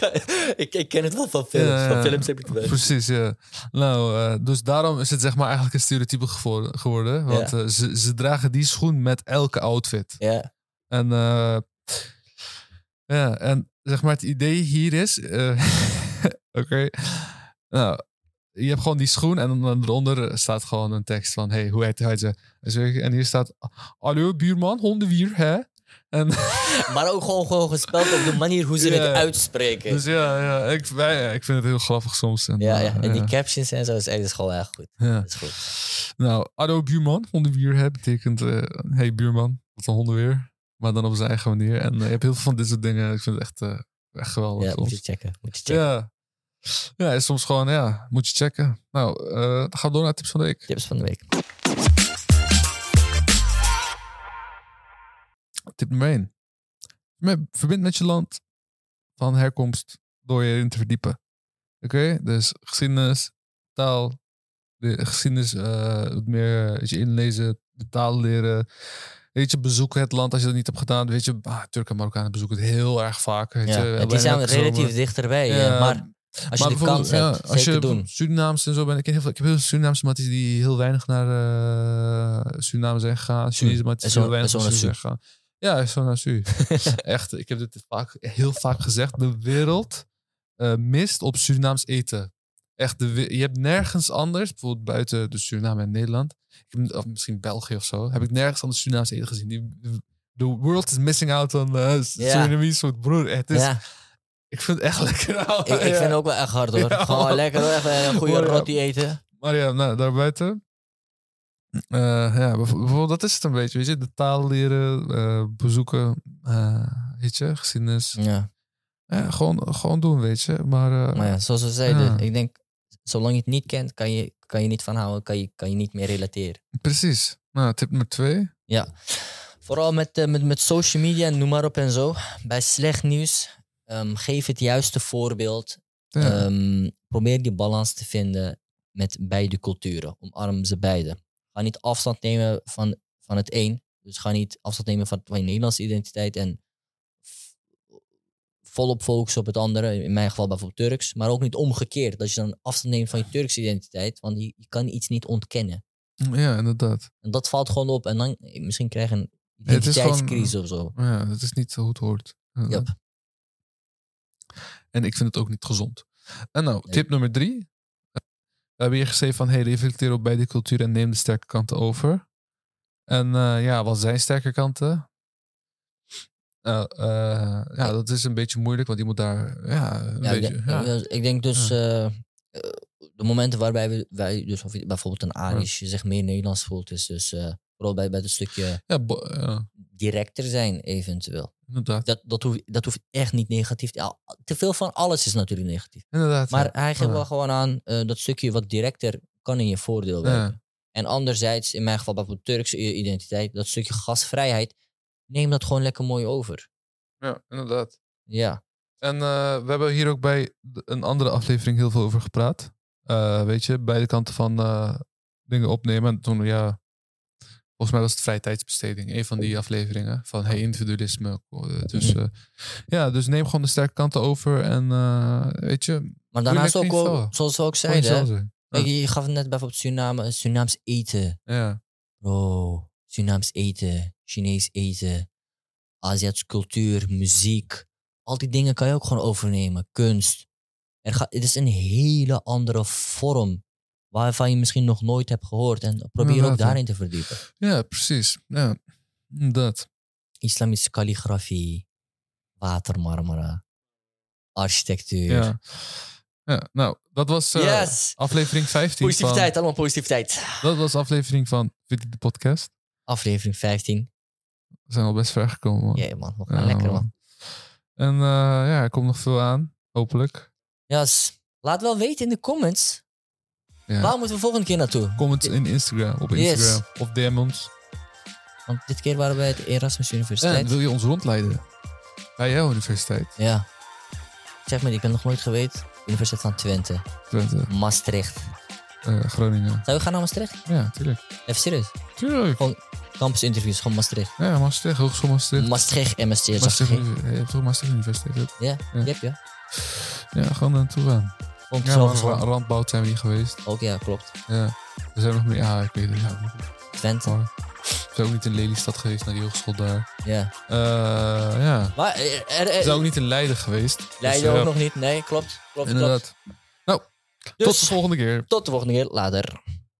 ik, ik ken het wel van films. Van films heb ik het wel. Precies, ja. Nou, eh, dus daarom is het zeg maar eigenlijk een stereotype geworden. Want eh, ze, ze dragen die schoen met elke outfit. Ja, En, eh, ja, en zeg maar het idee hier is... Oké. Nou, je hebt gewoon die schoen en dan eronder staat gewoon een tekst van... Hey, hoe heet hij ze? En hier staat... Hallo buurman, hondenwier, hè? En... maar ook gewoon, gewoon gespeld op de manier hoe ze Ja. het uitspreken. Dus ja, ja ik, wij, ik vind het heel grappig soms. En, ja, eh, ja, en die captions en zo is echt gewoon echt goed. ja. Dat is goed. Nou, Ado buurman, hondenwier hè, betekent eh hey buurman, wat een hondenweer. Maar dan op zijn eigen manier. En eh, je hebt heel veel van dit soort dingen. Ik vind het echt, echt geweldig. Ja, moet soms. je checken. Moet je checken. ja. ja, is soms gewoon, ja, moet je checken. Nou, dan gaan we door naar tips van de week. Tips van de week. Tip nummer 1. Verbind met je land van herkomst door je erin te verdiepen. Oké, dus geschiedenis, taal, de geschiedenis, eh, wat meer eh, je, inlezen, de taal leren. Weet je, bezoeken het land als je dat niet hebt gedaan. Weet je, ah, Turken en Marokkanen bezoeken het heel erg vaak. Weet Ja, je, zijn elke relatief dichterbij. Ja, eh, maar als je de kans hebt, ja, als je doen. Surinaams en zo bent. Ik, heel veel, ik heb heel veel Surinaamse matties die heel weinig naar eh Suriname zijn gegaan. Chinese matties die heel weinig naar naar Su zijn gegaan. Ja, zo naar Su. Echt, ik heb dit vaak, heel vaak gezegd. De wereld eh, mist op Surinaams eten. Echt, de, je hebt nergens anders, bijvoorbeeld buiten de Suriname en Nederland. Ik heb, of misschien België of zo. Heb ik nergens anders Surinaams eten gezien. Die, the world is missing out on uh, Surinamese food. Broer, het is, ja, ik vind het echt lekker. ik, ik vind het ook wel echt hard hoor. Gewoon lekker hoor. Even een goede roti eten. Maar ja, nou, daarbuiten. Eh, ja, bijv- bijvoorbeeld, dat is het een beetje. Weet je, de taal leren, eh, bezoeken, eh, weet je, geschiedenis. Ja, Ja, gewoon, gewoon doen, weet je. Maar, maar ja, zoals we zeiden, ik denk, zolang je het niet kent, kan je, kan je niet van houden, kan je, kan je niet meer relateren. precies. Nou, tip nummer twee. Ja, vooral met, met, met social media, noem maar op en zo. Bij slecht nieuws, ehm, geef het juiste voorbeeld. Ja, Ehm, probeer die balans te vinden met beide culturen. Omarm ze beide. Ga niet afstand nemen van, van het een. Dus ga niet afstand nemen van, van je Nederlandse identiteit en volop focussen op het andere. In mijn geval bijvoorbeeld Turks. Maar ook niet omgekeerd. Dat je dan afstand neemt van je Turkse identiteit. Want je, je kan iets niet ontkennen. ja, inderdaad. En dat valt gewoon op. En dan eh, misschien krijg je een identiteitscrisis of zo. Ja, dat is niet hoe het hoort. Ja. Yep. En ik vind het ook niet gezond. En nou, Nee. tip nummer drie. We hebben hier geschreven van, hey, reflecteer op beide culturen en neem de sterke kanten over. En eh, ja, wat zijn sterke kanten? Nou, eh, ja, dat is een beetje moeilijk, want je moet daar, ja, een Ja, beetje, denk, ja. ja, ik denk dus de momenten waarbij we, wij dus of bijvoorbeeld een Arisch je zich meer Nederlands voelt, is dus vooral bij, bij het stukje directer zijn eventueel. Inderdaad. Dat, dat, hoeft, dat hoeft echt niet negatief. te- Ja, te veel van alles is natuurlijk negatief. inderdaad Maar ja. hij geeft wel gewoon aan eh, dat stukje wat directer kan in je voordeel werken. En anderzijds, in mijn geval bijvoorbeeld Turkse identiteit, dat stukje gastvrijheid, neem dat gewoon lekker mooi over. ja, inderdaad. Ja, En eh, we hebben hier ook bij een andere aflevering heel veel over gepraat. Eh, weet je, beide kanten van dingen opnemen. En toen, ja, volgens mij was het vrije tijdsbesteding. Een van die afleveringen van hey, individualisme. Eh, Dus eh, ja, dus neem gewoon de sterke kanten over. En eh, weet je, maar daarnaast ook, wel, zo. zoals we ook zeiden. Kijk, je gaf het net bijvoorbeeld Suriname, Surinaams eten. Ja, Bro, Surinaams eten, Chinees eten, Aziatische cultuur, muziek. Al die dingen kan je ook gewoon overnemen. Kunst. Er gaat, het is een hele andere vorm waarvan je misschien nog nooit hebt gehoord. En probeer ook ja. daarin te verdiepen. ja precies. Ja, dat. Islamische kalligrafie, watermarmeren, architectuur. Ja. ja, nou, dat was yes! aflevering 15. Positiviteit, Van, allemaal positiviteit. dat was aflevering van de podcast. Aflevering 15. We zijn al best ver gekomen. man. Jee man, we gaan Ja, lekker man. man. En eh, ja, er komt nog veel aan, hopelijk. Yes. Laat wel weten in de comments. Ja. Waar moeten we volgende keer naartoe? Comments in Instagram, op Yes. Instagram. Of DM ons. Want dit keer waren we bij het Erasmus Universiteit. wil je ons rondleiden? Bij jouw universiteit, Ja. Zeg maar, ik heb nog nooit geweten. Universiteit van Twente. Twente, Maastricht. eh, Groningen. Zou je gaan naar Maastricht? Ja, tuurlijk. Even serieus. Tuurlijk. Gewoon Campusinterviews, gewoon Maastricht. Ja, Maastricht, Hogeschool Maastricht. Maastricht en Maastricht. je hebt toch Maastricht Universiteit? Ja, Ja. je hebt ja. Ja, gewoon naartoe gaan. Vond Ja, maar gewoon- Ra- Randboud zijn we niet geweest. Ook ja, klopt. Ja. Er zijn nog meer. Ja, ik weet het. Ja, Twente. maar. We zijn ook niet in Lelystad geweest, naar die hogeschool daar. Ja. Eh, ja. Maar er, er, We er, zijn ook niet in Leiden geweest. Leiden Dus, ook nog niet. Nee, klopt. klopt, klopt. Inderdaad. Nou, Dus, tot de volgende keer. tot de volgende keer. Later.